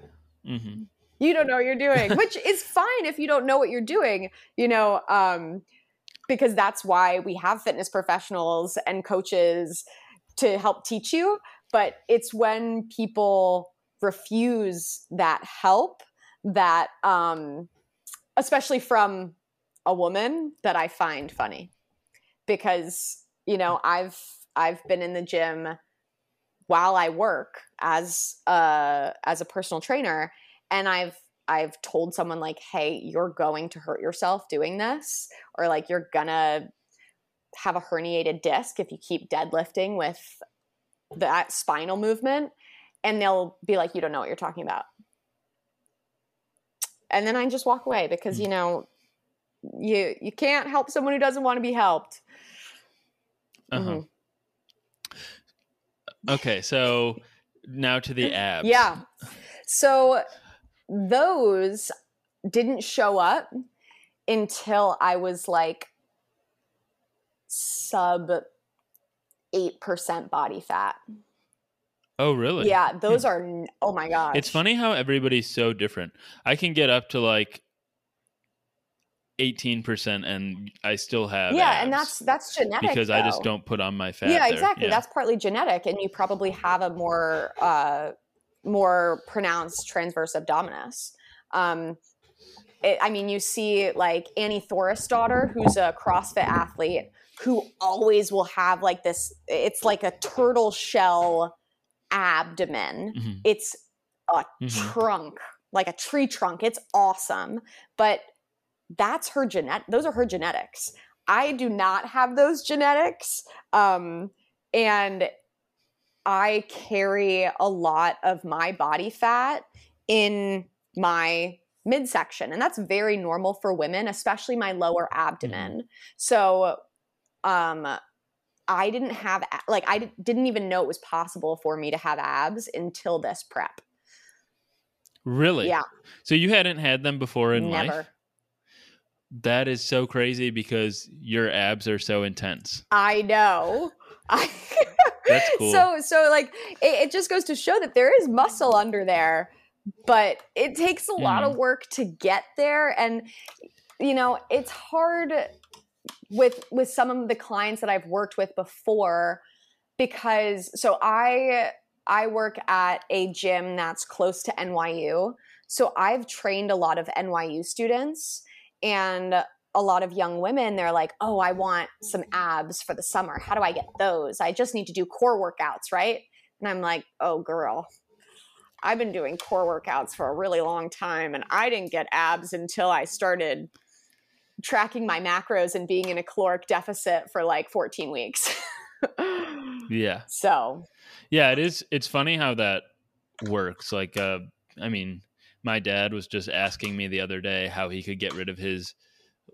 Mhm. you don't know what you're doing which is fine if you don't know what you're doing you know um because that's why we have fitness professionals and coaches to help teach you but it's when people refuse that help that um especially from a woman that i find funny because you know i've i've been in the gym while i work as a as a personal trainer and I've I've told someone like, "Hey, you're going to hurt yourself doing this," or like, "You're gonna have a herniated disc if you keep deadlifting with that spinal movement," and they'll be like, "You don't know what you're talking about," and then I just walk away because you know you you can't help someone who doesn't want to be helped. Uh-huh. Mhm. Okay, so now to the abs. Yeah. So those didn't show up until I was like sub 8% body fat. Oh, really? Yeah, those are oh my God. It's funny how everybody's so different. I can get up to like 18% and I still have yeah, and that's that's genetic because I just don't put on my fat. yeah exactly Yeah. that's partly genetic and you probably have a more uh more pronounced transverse abdominis. Um it, i mean you see like Annie Thorisdottir who's a crossfit athlete who always will have like this it's like a turtle shell abdomen. Mhm. it's a Mhm. trunk like a tree trunk. It's awesome. But that's her genet those are her genetics. I do not have those genetics. Um and i carry a lot of my body fat in my midsection and that's very normal for women especially my lower abdomen so um i didn't have like i didn't even know it was possible for me to have abs until this prep Really? Yeah. So you hadn't had them before in never life? That is so crazy because your abs are so intense. I know. I, *laughs* That's cool. So so like it, it just goes to show that there is muscle under there, but it takes a lot Mm-hmm. of work to get there, and you know it's hard with with some of the clients that I've worked with before because so I I work at a gym that's close to NYU. So I've trained a lot of NYU students and a lot of young women they're like, "Oh, I want some abs for the summer. How do I get those? I just need to do core workouts, right?" And I'm like, "Oh, girl, I've been doing core workouts for a really long time and I didn't get abs until I started tracking my macros and being in a caloric deficit for like 14 weeks." *laughs* Yeah. so, Yeah, it is it's funny how that works. Like uh I mean, my dad was just asking me the other day how he could get rid of his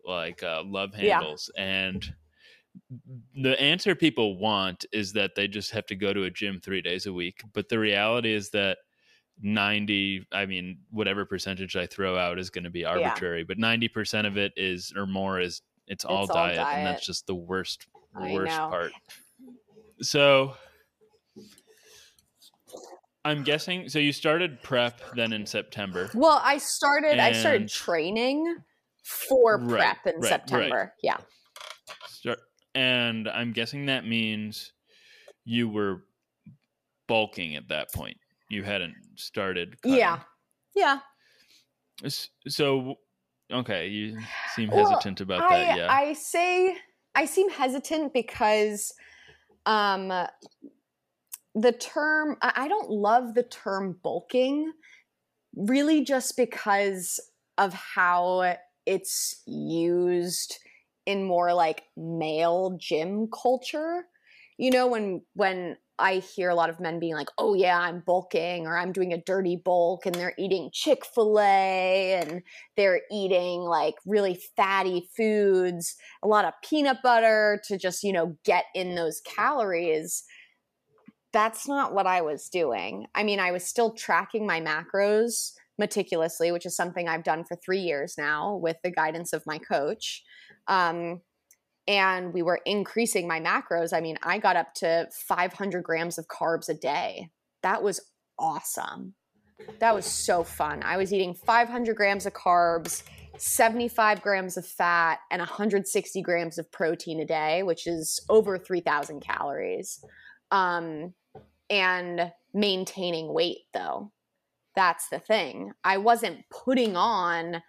like uh love Yeah. handles and the answer people want is that they just have to go to a gym 3 days a week, but the reality is that 90 i mean whatever percentage i throw out is going to be arbitrary but 90% of it is or more is it's all, It's all diet, and that's just the worst I worst know. part so i'm guessing so you started prep then in september well, I started I started training for Right, prep in right, right. September. Yeah. Start, and i'm guessing that means you were bulking at that point you hadn't started cutting. Yeah. Yeah. So okay you seem Well, hesitant about I, that yeah I say I seem hesitant because um the term I don't love the term bulking really just because of how it's used in more like male gym culture. You know when when I hear a lot of men being like, "Oh yeah, I'm bulking," or "I'm doing a dirty bulk," and they're eating Chick Fil A, and they're eating like really fatty foods, a lot of peanut butter to just you know get in those calories. That's not what I was doing. I mean, I was still tracking my macros meticulously, which is something I've done for three years now with the guidance of my coach. Um, and we were increasing my macros. I mean, I got up to 500 grams of carbs a day. That was awesome. That was so fun. I was eating 500 grams of carbs, 75 grams of fat, and 160 grams of protein a day, which is over 3,000 calories. Um, and maintaining weight, though. That's the thing. I wasn't putting on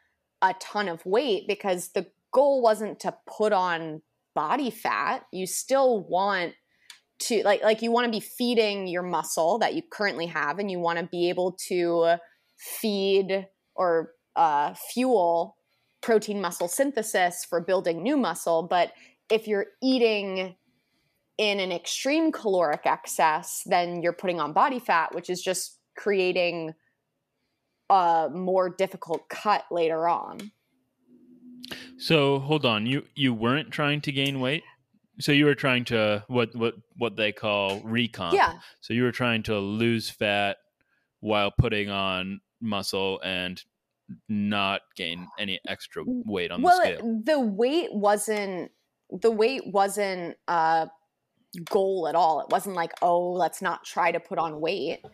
a ton of weight because the goal wasn't to put on body fat. You still want to like like you want to be feeding your muscle that you currently have and you want to be able to feed or uh, fuel protein muscle synthesis for building new muscle but if you're eating in an extreme caloric excess then you're putting on body fat which is just creating a more difficult cut later on So hold on, you you weren't trying to gain weight. So you were trying to what what what they call recomp. yeah So you were trying to lose fat while putting on muscle and not gain any extra weight on well the scale. the weight wasn't the weight wasn't a goal at all it wasn't like oh let's not try to put on weight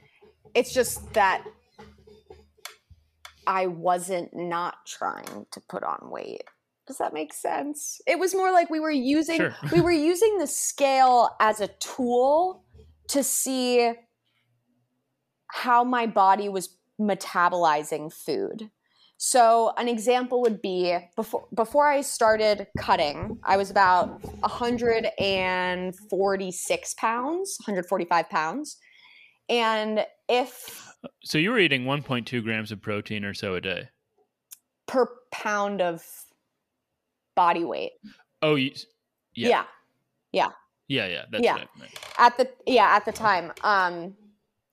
it's just that i wasn't not trying to put on weight Does that make sense? It was more like we were using Sure. we were using the scale as a tool to see how my body was metabolizing food. So an example would be before before I started cutting, I was about 146 pounds, 145 pounds. And if So you were eating 1.2 grams of protein or so a day. per pound of body weight. Oh, you, yeah. yeah. Yeah, yeah, that's Yeah. what I meant. at the yeah at the time um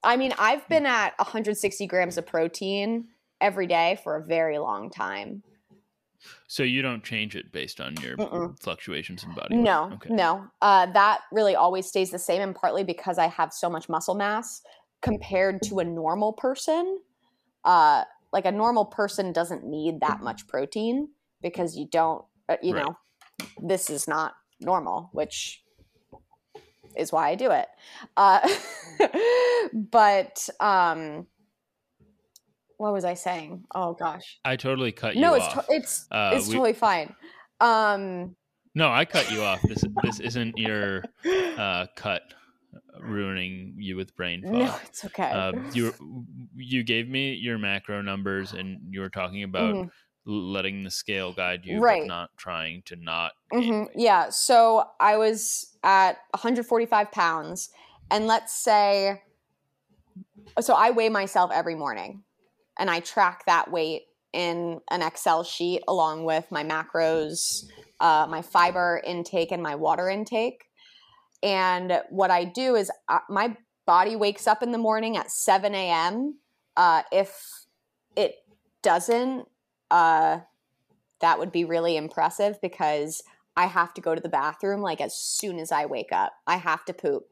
i mean i've been at 160 grams of protein every day for a very long time So you don't change it based on your Mm-mm. fluctuations in body weight. no Okay. no uh, that really always stays the same and partly because i have so much muscle mass compared to a normal person uh, like a normal person doesn't need that much protein because you don't uh, you Right. know this is not normal which is why i do it uh, *laughs* but um what was i saying oh gosh I totally cut you no it's off. to- it's Uh, it's we- totally fine um no, I cut you off. This this isn't your uh, cut ruining you with brain *laughs* fog. no it's okay Uh, you *laughs* you gave me your macro numbers and you were talking about Mhm. letting the scale guide you, Right. but not trying to not. Mhm. Yeah. So I was at 145 pounds, and let's say, so I weigh myself every morning, and I track that weight in an Excel sheet along with my macros, uh, my fiber intake, and my water intake. And what I do is uh, my body wakes up in the morning at 7 a.m. Uh, if it doesn't, uh, that would be really impressive because I have to go to the bathroom like as soon as I wake up. I have to poop.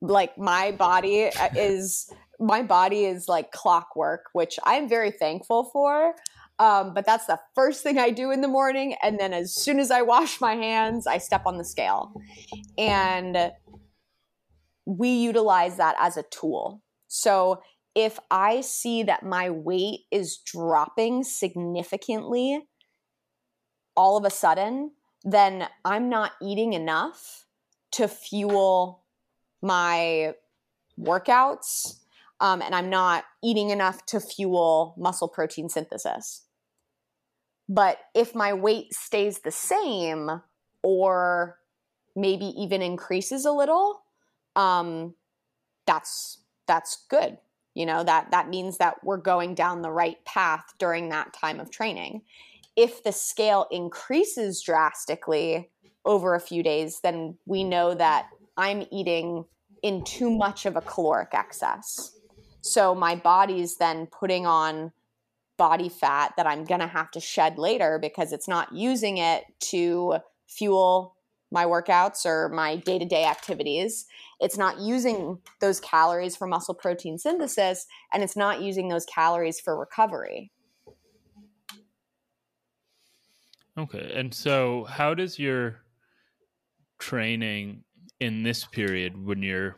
Like my body uh, is my body is like clockwork, which I'm very thankful for. Um, but that's the first thing I do in the morning, and then as soon as I wash my hands, I step on the scale, and we utilize that as a tool. So if I see that my weight is dropping significantly all of a sudden, then I'm not eating enough to fuel my workouts. Um, and I'm not eating enough to fuel muscle protein synthesis. But if my weight stays the same or maybe even increases a little, um, that's that's good. You know that that means that we're going down the right path during that time of training if the scale increases drastically over a few days, then we know that I'm eating in too much of a caloric excess. So my body's then putting on body fat that I'm going to have to shed later because it's not using it to fuel my workouts or my day to day activities. It's not using those calories for muscle protein synthesis, and it's not using those calories for recovery. Okay. And so, how does your training in this period when you're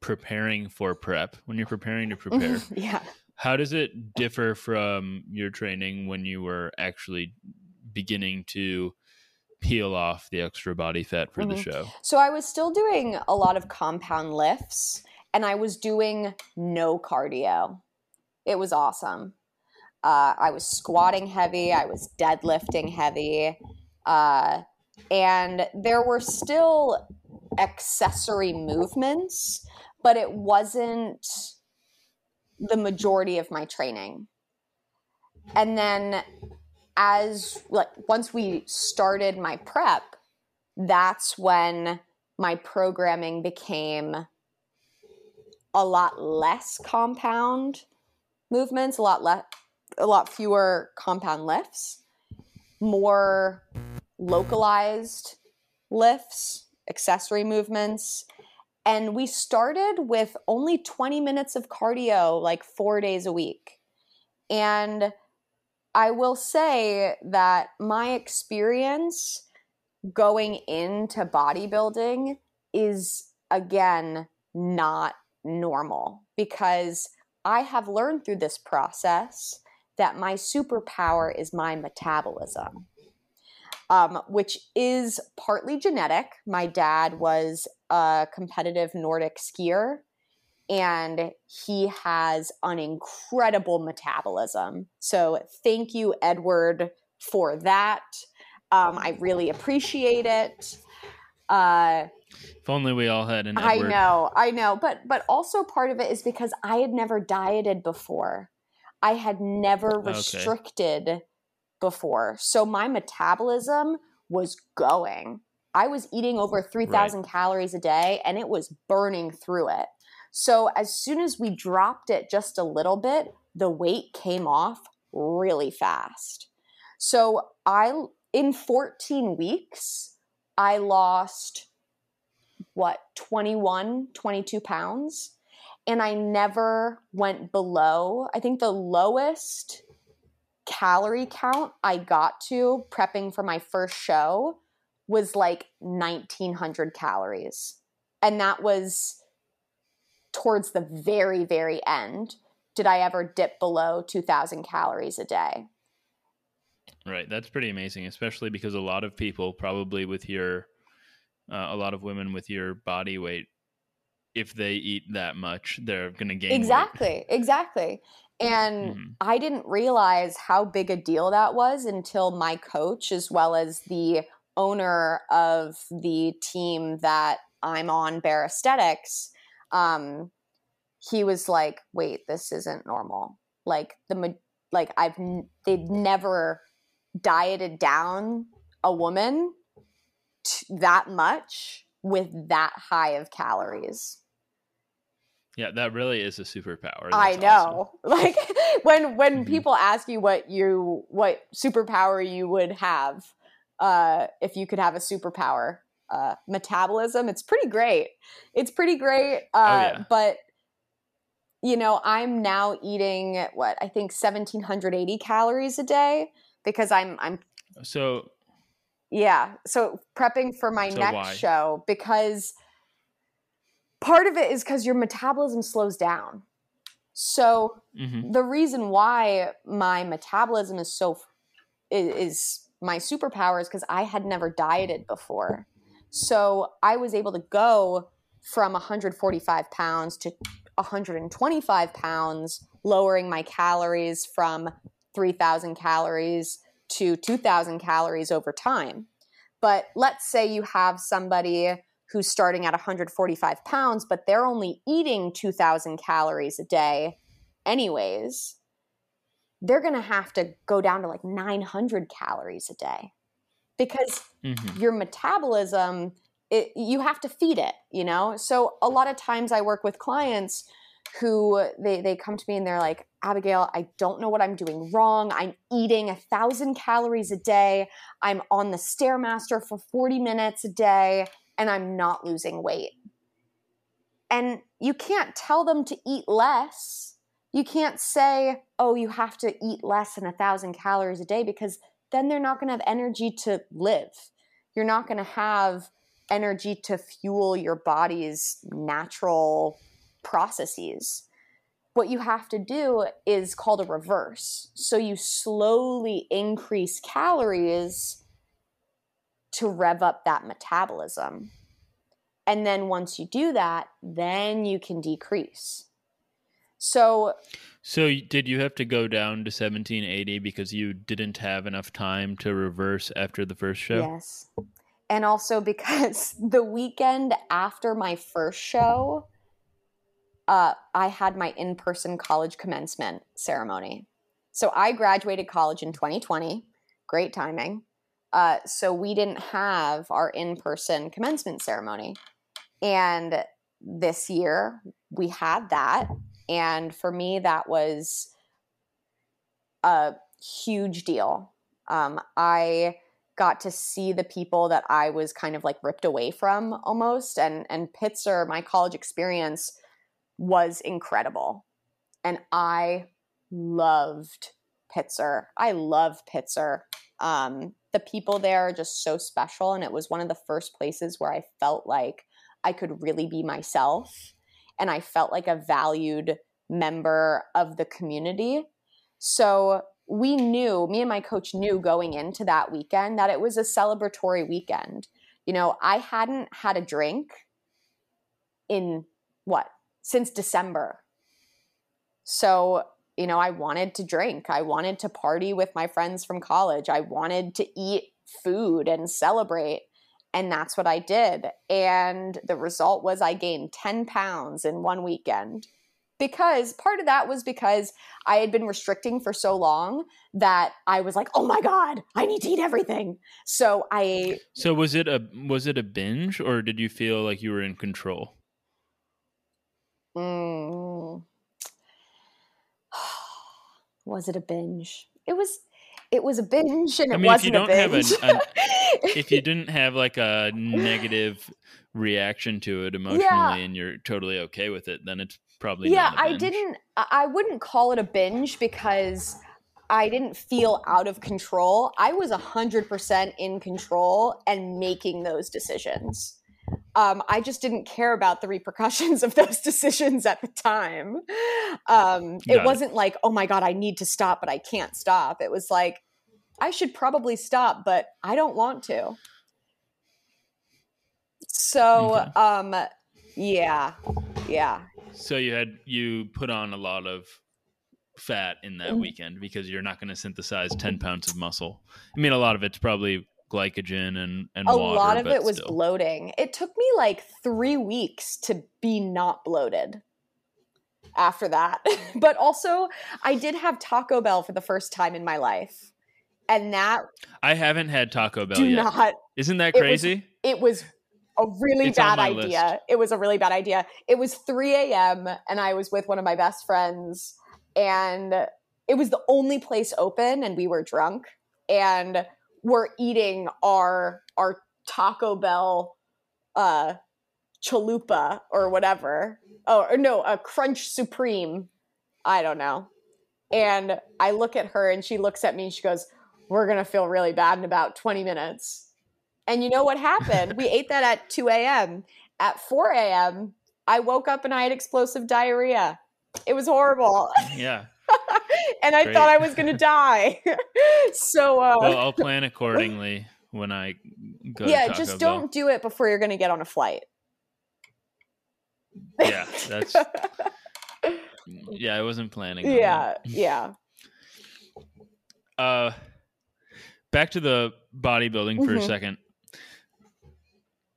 preparing for prep, when you're preparing to *laughs* prepare, yeah. How does it differ from your training when you were actually beginning to peel off the extra body fat for the Mhm. show? So I was still doing a lot of compound lifts and I was doing no cardio. It was awesome. Uh, I was squatting heavy, I was deadlifting heavy, uh, and there were still accessory movements, but it wasn't the majority of my training. And then as like once we started my prep, that's when my programming became a lot less compound movements, a lot less a lot fewer compound lifts, more localized lifts, accessory movements. And we started with only 20 minutes of cardio like 4 days a week. And I will say that my experience going into bodybuilding is again not normal because I have learned through this process that my superpower is my metabolism. um, which is partly genetic. My dad was a competitive Nordic skier, and he has an incredible metabolism. So, thank you, Edward, for that. Um, I really appreciate it. Uh, if only we all had an. Edward. I know, I know, but but also part of it is because I had never dieted before. I had never restricted okay. before, so my metabolism was going. I was eating over three thousand right. calories a day, and it was burning through it. So as soon as we dropped it just a little bit, the weight came off really fast. So I in 14 weeks, I lost what 21 22 pounds and i never went below i think the lowest calorie count i got to prepping for my first show was like 1900 calories. And that was towards the very very end. Did i ever dip below 2000 calories a day? Right. That's pretty amazing especially because a lot of people probably with your uh, a lot of women with your body weight if they eat that much they're going to gain exactly. Weight. exactly. And mm-hmm. i didn't realize how big a deal that was until my coach as well as the owner of the team that i'm on bare aesthetics um, he was like wait this isn't normal like the like i've they've never dieted down a woman t- that much with that high of calories. Yeah, that really is a superpower. That's I know. Awesome. *laughs* Like when when mm-hmm. people ask you what you what superpower you would have uh if you could have a superpower, uh metabolism, it's pretty great. It's pretty great. Uh oh, yeah. but you know, I'm now eating what I think 1780 calories a day because I'm I'm so yeah. So prepping for my so next why? show because part of it is because your metabolism slows down. So mm-hmm. the reason why my metabolism is so is, is my superpowers because I had never dieted before. So I was able to go from 145 pounds to 125 pounds, lowering my calories from 3,000 calories to 2000 calories over time. But let's say you have somebody who's starting at 145 pounds, but they're only eating 2000 calories a day, anyways. They're going to have to go down to like 900 calories a day because mm-hmm. your metabolism, it, you have to feed it, you know? So a lot of times I work with clients who they, they come to me and they're like, Abigail, I don't know what I'm doing wrong. I'm eating a thousand calories a day. I'm on the Stairmaster for 40 minutes a day and I'm not losing weight. And you can't tell them to eat less. You can't say, oh, you have to eat less than a thousand calories a day because then they're not going to have energy to live. You're not going to have energy to fuel your body's natural processes. What you have to do is called a reverse. So you slowly increase calories to rev up that metabolism. And then once you do that, then you can decrease. So So did you have to go down to 1780 because you didn't have enough time to reverse after the first show? Yes. And also because *laughs* the weekend after my first show, uh, I had my in person college commencement ceremony. So I graduated college in 2020. Great timing. Uh, so we didn't have our in person commencement ceremony. And this year we had that. And for me, that was a huge deal. Um, I got to see the people that I was kind of like ripped away from almost. And, and Pitzer, my college experience, was incredible. And I loved Pitzer. I love Pitzer. Um, the people there are just so special. And it was one of the first places where I felt like I could really be myself. And I felt like a valued member of the community. So we knew, me and my coach knew going into that weekend that it was a celebratory weekend. You know, I hadn't had a drink in what? Since December. So, you know, I wanted to drink. I wanted to party with my friends from college. I wanted to eat food and celebrate. And that's what I did. And the result was I gained 10 pounds in one weekend because part of that was because I had been restricting for so long that I was like, "Oh my god, I need to eat everything." So I So was it a was it a binge or did you feel like you were in control? Mm, *sighs* was it a binge? It was it was a binge and it I mean, if you wasn't a binge. an, an *laughs* if you didn't have like a negative reaction to it emotionally Yeah. and you're totally okay with it, then it's probably yeah not a i binge. didn't i I wouldn't call it a binge because i didn't feel out of control i was 100% in control and making those decisions um, i just didn't care about the repercussions *laughs* of those decisions at the time um, it it. wasn't like oh my god i need to stop but i can't stop it was like i should probably stop but i don't want to so Okay. um yeah yeah So you had you put on a lot of fat in that Mm. weekend because you're not going to synthesize 10 pounds of muscle. I mean, a lot of it's probably glycogen and and a water, lot of it was still. bloating. It took me like three weeks to be not bloated after that. *laughs* but also, I did have Taco Bell for the first time in my life. And that I haven't had Taco Bell do yet. not, Isn't that it was- crazy? it was a really It's bad idea. list. It was a really bad idea. It was 3 a.m. and I was with one of my best friends, and it was the only place open, and we were drunk, and we're eating our our Taco Bell uh chalupa or whatever. Oh, or no, a Crunch Supreme. I don't know. And I look at her and she looks at me and she goes, We're going to feel really bad in about 20 minutes. And you know what happened? we *laughs* ate that at 2 a.m. At 4 a.m., I woke up and I had explosive diarrhea. It was horrible. Yeah. *laughs* and I Great. thought I was going *laughs* to die. *laughs* so, uh, Well, I'll plan accordingly when I go yeah, just Bell. don't do it before you're going to get on a flight. Yeah, that's *laughs* yeah, I wasn't planning yeah, yeah. Uh back to the bodybuilding for a Mhm. second.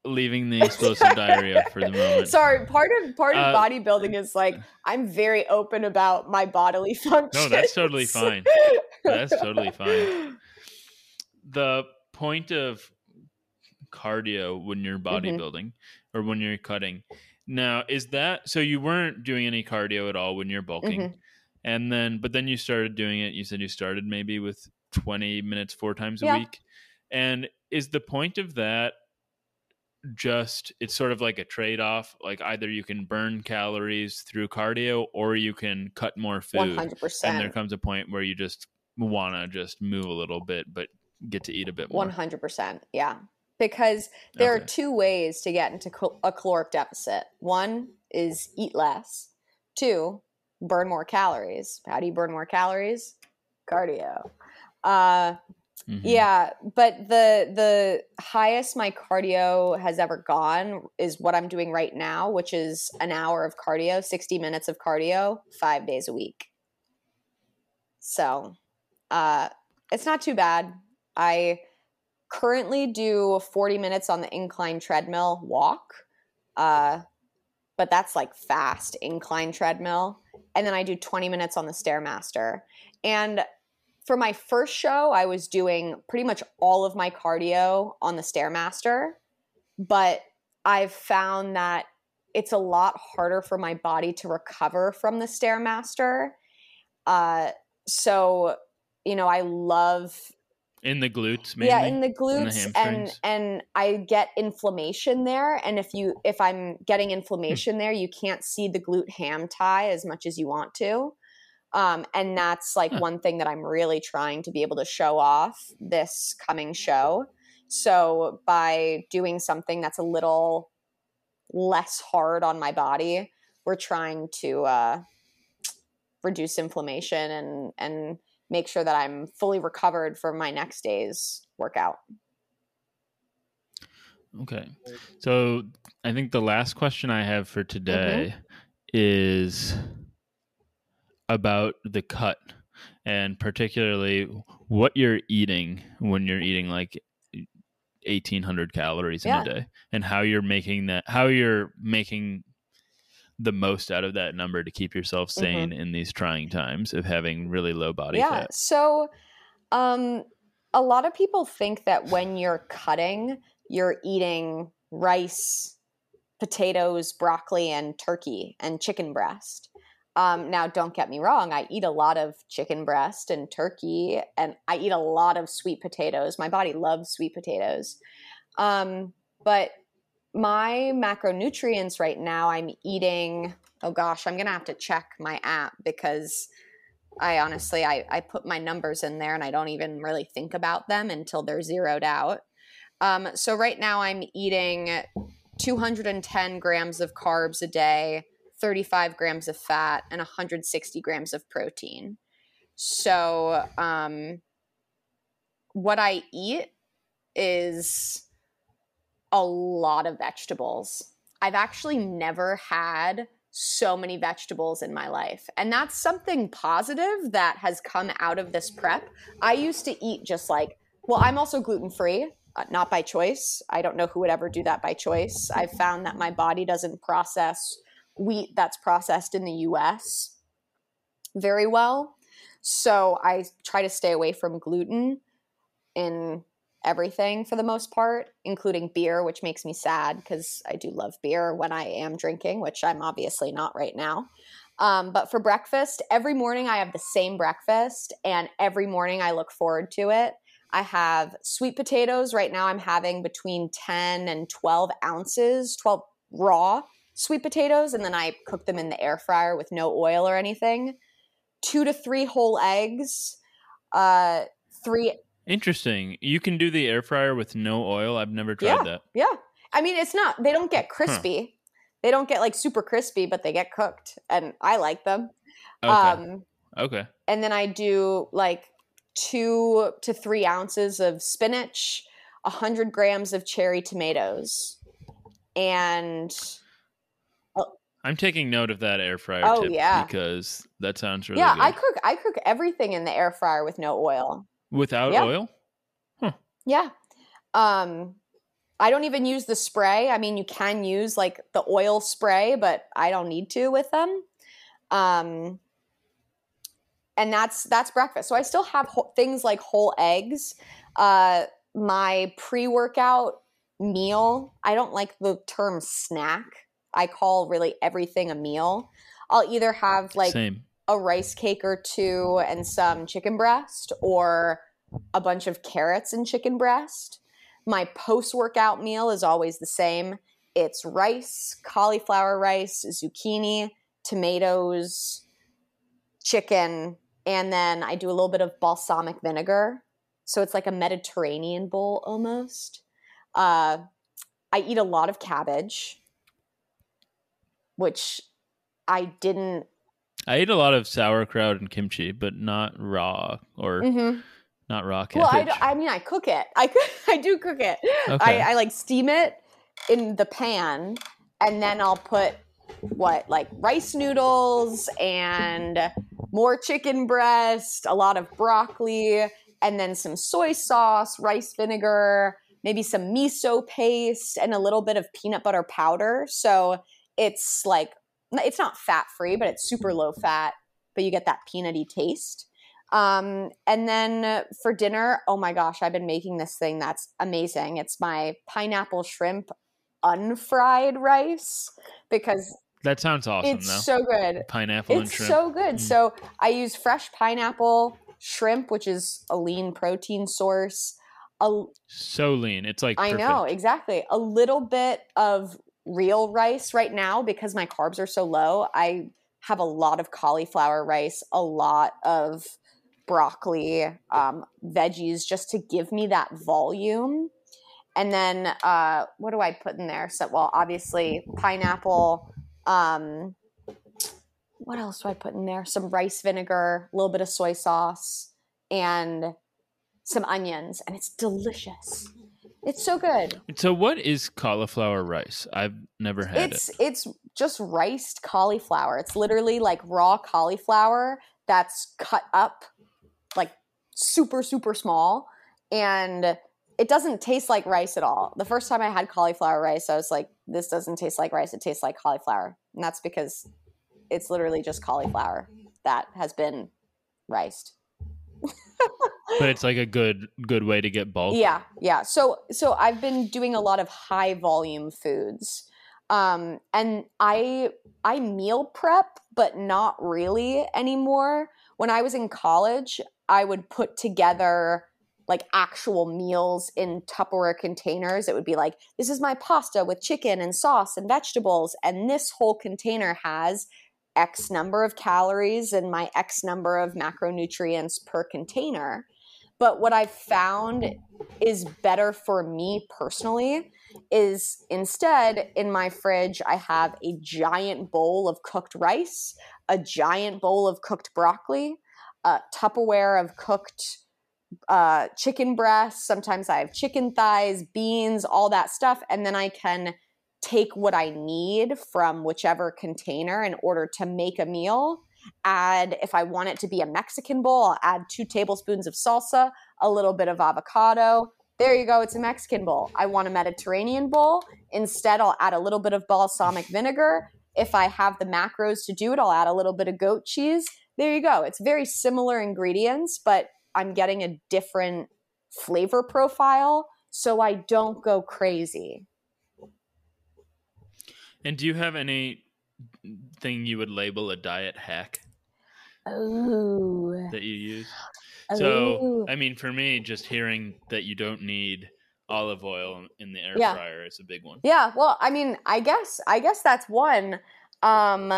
Leaving the explosive diarrhea for the moment. Sorry, part of part of Uh, bodybuilding is like I'm very open about my bodily *laughs* functions. No, that's totally fine. That's totally fine. *laughs* the point of cardio when you're Mm-hmm. bodybuilding or when you're cutting now is that so you weren't doing any cardio at all when you're bulking Mhm. and then but then you started doing it you said you started maybe with 20 minutes four times a Yeah. week and is the point of that just it's sort of like a trade-off like either you can burn calories through cardio or you can cut more food 100%. and there comes a point where you just want to just move a little bit but get to eat a bit more One hundred percent. Yeah, because there are two ways to get into cal- a caloric deficit. One is eat less. Two, burn more calories. How do you burn more calories? Cardio. Uh, Mhm. Yeah, but the the highest my cardio has ever gone is what I'm doing right now, which is an hour of cardio, 60 minutes of cardio, 5 days a week. So, uh it's not too bad. I currently do 40 minutes on the incline treadmill walk. Uh but that's like fast incline treadmill and then I do 20 minutes on the stairmaster. And for my first show, I was doing pretty much all of my cardio on the Stairmaster, but I've found that it's a lot harder for my body to recover from the Stairmaster. Uh, so, you know, I love in the glutes mainly yeah in the glutes and hamstrings. and i get inflammation there and if you if i'm getting Hmm. inflammation there you can't see the glute ham tie as much as you want to um, and that's like Huh. one thing that i'm really trying to be able to show off this coming show so by doing something that's a little less hard on my body we're trying to uh, reduce inflammation and and make sure that I'm fully recovered for my next day's workout. Okay. So I think the last question I have for today mm-hmm. is about the cut and particularly what you're eating when you're eating like 1800 calories yeah. in a day and how you're making that how you're making the most out of that number to keep yourself mm-hmm. sane mm-hmm. in these trying times of having really low body yeah. fat. So um a lot of people think that when you're cutting, you're eating rice, potatoes, broccoli, and turkey and chicken breast. Um, now, don't get me wrong, I eat a lot of chicken breast and turkey, and I eat a lot of sweet potatoes. My body loves sweet potatoes. Um, but my macronutrients right now, I'm eating, oh gosh, I'm going to have to check my app because I honestly, I, I put my numbers in there and I don't even really think about them until they're zeroed out. Um, so right now I'm eating 210 grams of carbs a day 35 grams of fat and 160 grams of protein. So, um, what I eat is a lot of vegetables. I've actually never had so many vegetables in my life. And that's something positive that has come out of this prep. I used to eat just like, well, I'm also gluten free, uh, not by choice. I don't know who would ever do that by choice. I've found that my body doesn't process wheat that's processed in the US very well. So I try to stay away from gluten in everything for the most part, including beer, which makes me sad because I do love beer when I am drinking, which I'm obviously not right now. Um, but for breakfast, every morning I have the same breakfast, and every morning I look forward to it. I have sweet potatoes. Right now I'm having between 10 and 12 ounces, 12 raw sweet potatoes and then I cook them in the air fryer with no oil or anything. Two to three whole eggs. Uh, three. Interesting. You can do the air fryer with no oil. I've never tried yeah, that. Yeah. I mean, it's not, they don't get crispy. Huh. They don't get like super crispy, but they get cooked and I like them. Okay. Um, okay. And then I do like two to three ounces of spinach, a hundred grams of cherry tomatoes, and I'm taking note of that air fryer oh, tip yeah. because that sounds really yeah, good. I cook I cook everything in the air fryer with no oil. Without yeah. oil? Huh. Yeah. Um I don't even use the spray. I mean, you can use like the oil spray, but I don't need to with them. Um and that's that's breakfast. So I still have ho- things like whole eggs. Uh my pre-workout meal, I don't like the term snack I call really everything a meal. I'll either have like Same. a rice cake or two and some chicken breast or a bunch of carrots and chicken breast. My post workout meal is always the same it's rice, cauliflower rice, zucchini, tomatoes, chicken, and then I do a little bit of balsamic vinegar. So it's like a Mediterranean bowl almost. Uh, I eat a lot of cabbage which I didn't. I ate a lot of sauerkraut and kimchi, but not raw or mm-hmm. not raw cabbage. Well, I, I, mean, I cook it. I *laughs* I do cook it. Okay. I, I like steam it in the pan, and then I'll put what like rice noodles and more chicken breast, a lot of broccoli, and then some soy sauce, rice vinegar, maybe some miso paste, and a little bit of peanut butter powder. So it's like it's not fat free, but it's super low fat, but you get that peanutty taste. Um, and then for dinner, oh my gosh, I've been making this thing that's amazing. It's my pineapple shrimp unfried rice because that sounds awesome. It's though. so good. Pineapple it's shrimp. so good. Mm. So I use fresh pineapple, shrimp, which is a lean protein source. A, so lean. It's like perfect. I know exactly. A little bit of real rice right now because my carbs are so low. I have a lot of cauliflower rice, a lot of broccoli, um, veggies, just to give me that volume. And then uh, what do I put in there? So, well, obviously pineapple. Um, what else do I put in there? Some rice vinegar, a little bit of soy sauce, and some onions, and it's delicious. It's so good. So, what is cauliflower rice? I've never had it's it. it's just riced cauliflower. It's literally like raw cauliflower that's cut up like super super small and it doesn't taste like rice at all. The first time I had cauliflower rice, I was like this doesn't taste like rice, it tastes like cauliflower. And that's because it's literally just cauliflower that has been riced. *laughs* but it's like a good good way to get bulk. Yeah, yeah. So so I've been doing a lot of high volume foods. Um and I I meal prep but not really anymore. When I was in college, I would put together like actual meals in Tupperware containers. It would be like, this is my pasta with chicken and sauce and vegetables. And this whole container has X number of calories and my X number of macronutrients per container. But what I've found is better for me personally is instead in my fridge, I have a giant bowl of cooked rice, a giant bowl of cooked broccoli, a Tupperware of cooked uh, chicken breasts. Sometimes I have chicken thighs, beans, all that stuff. And then I can take what I need from whichever container in order to make a meal. Add, if I want it to be a Mexican bowl, I'll add two tablespoons of salsa, a little bit of avocado. There you go, it's a Mexican bowl. I want a Mediterranean bowl. Instead, I'll add a little bit of balsamic vinegar. If I have the macros to do it, I'll add a little bit of goat cheese. There you go. It's very similar ingredients, but I'm getting a different flavor profile so I don't go crazy. And do you have any thing you would label a diet hack that you use? So, I mean, for me, just hearing that you don't need olive oil in the air Yeah. fryer is a big one. Yeah, well, I mean, I guess I guess that's one. Um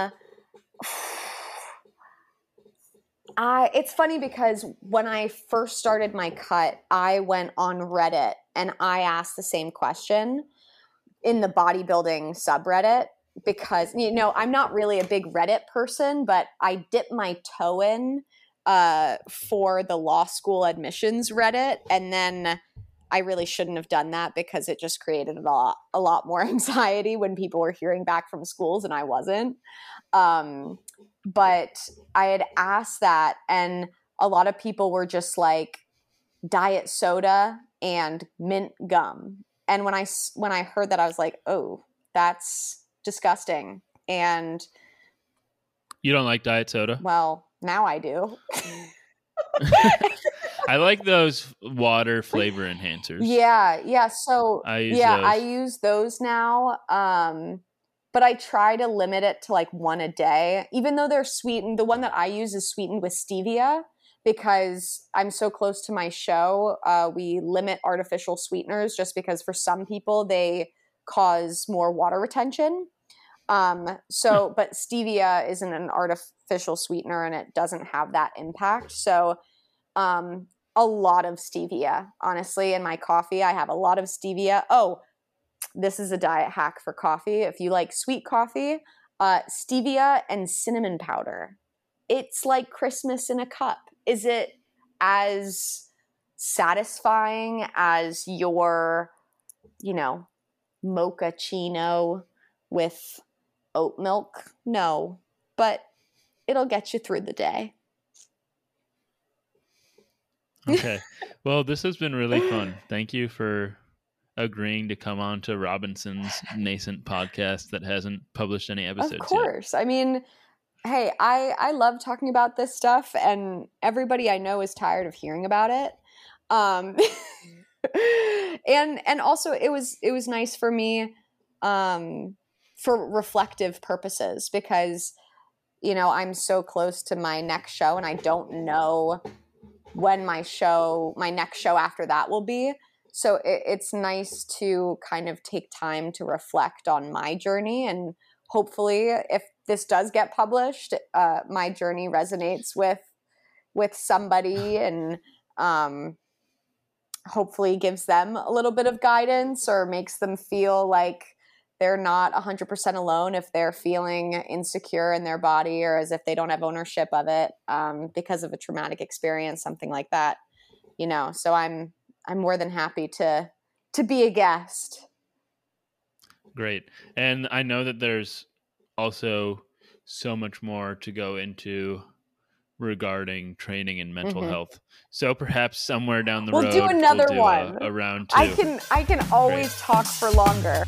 I it's funny because when I first started my cut, I went on Reddit and I asked the same question in the bodybuilding subreddit because you know, I'm not really a big Reddit person, but I dipped my toe in uh for the law school admissions Reddit and then I really shouldn't have done that because it just created a lot a lot more *laughs* anxiety when people were hearing back from schools and I wasn't. Um, but I had asked that, and a lot of people were just like diet soda and mint gum. And when I when I heard that, I was like, oh, that's disgusting. And You don't like diet soda? well, now I do. *laughs* I like those water flavor enhancers. Yeah, yeah. So I use yeah, those. I use those now. Um, but I try to limit it to like one a day, even though they're sweetened. The one that I use is sweetened with stevia because I'm so close to my show. Uh, we limit artificial sweeteners just because for some people they cause more water retention. Um, so, but stevia isn't an artificial sweetener and it doesn't have that impact. So, um, a lot of stevia, honestly, in my coffee. I have a lot of stevia. Oh, this is a diet hack for coffee. If you like sweet coffee, uh, stevia and cinnamon powder. It's like Christmas in a cup. Is it as satisfying as your, you know, mochaccino with oat milk? No, but it'll get you through the day. Okay. *laughs* Well, this has been really fun. Thank you for agreeing to come on to Robinson's nascent podcast that hasn't published any episodes Of course. I mean, hey, I I love talking about this stuff and everybody I know is tired of hearing about it. Um *laughs* and and also it was it was nice for me um for reflective purposes because you know, I'm so close to my next show and I don't know when my show my next show after that will be. So it, it's nice to kind of take time to reflect on my journey and hopefully if this does get published uh, my journey resonates with with somebody and um, hopefully gives them a little bit of guidance or makes them feel like they're not 100% alone if they're feeling insecure in their body or as if they don't have ownership of it um, because of a traumatic experience something like that you know so i'm i'm more than happy to to be a guest great and i know that there's also so much more to go into regarding training and mental mm-hmm. health. So perhaps somewhere down the road, we'll road do another we'll do one around two. I can I can always Great. talk for longer.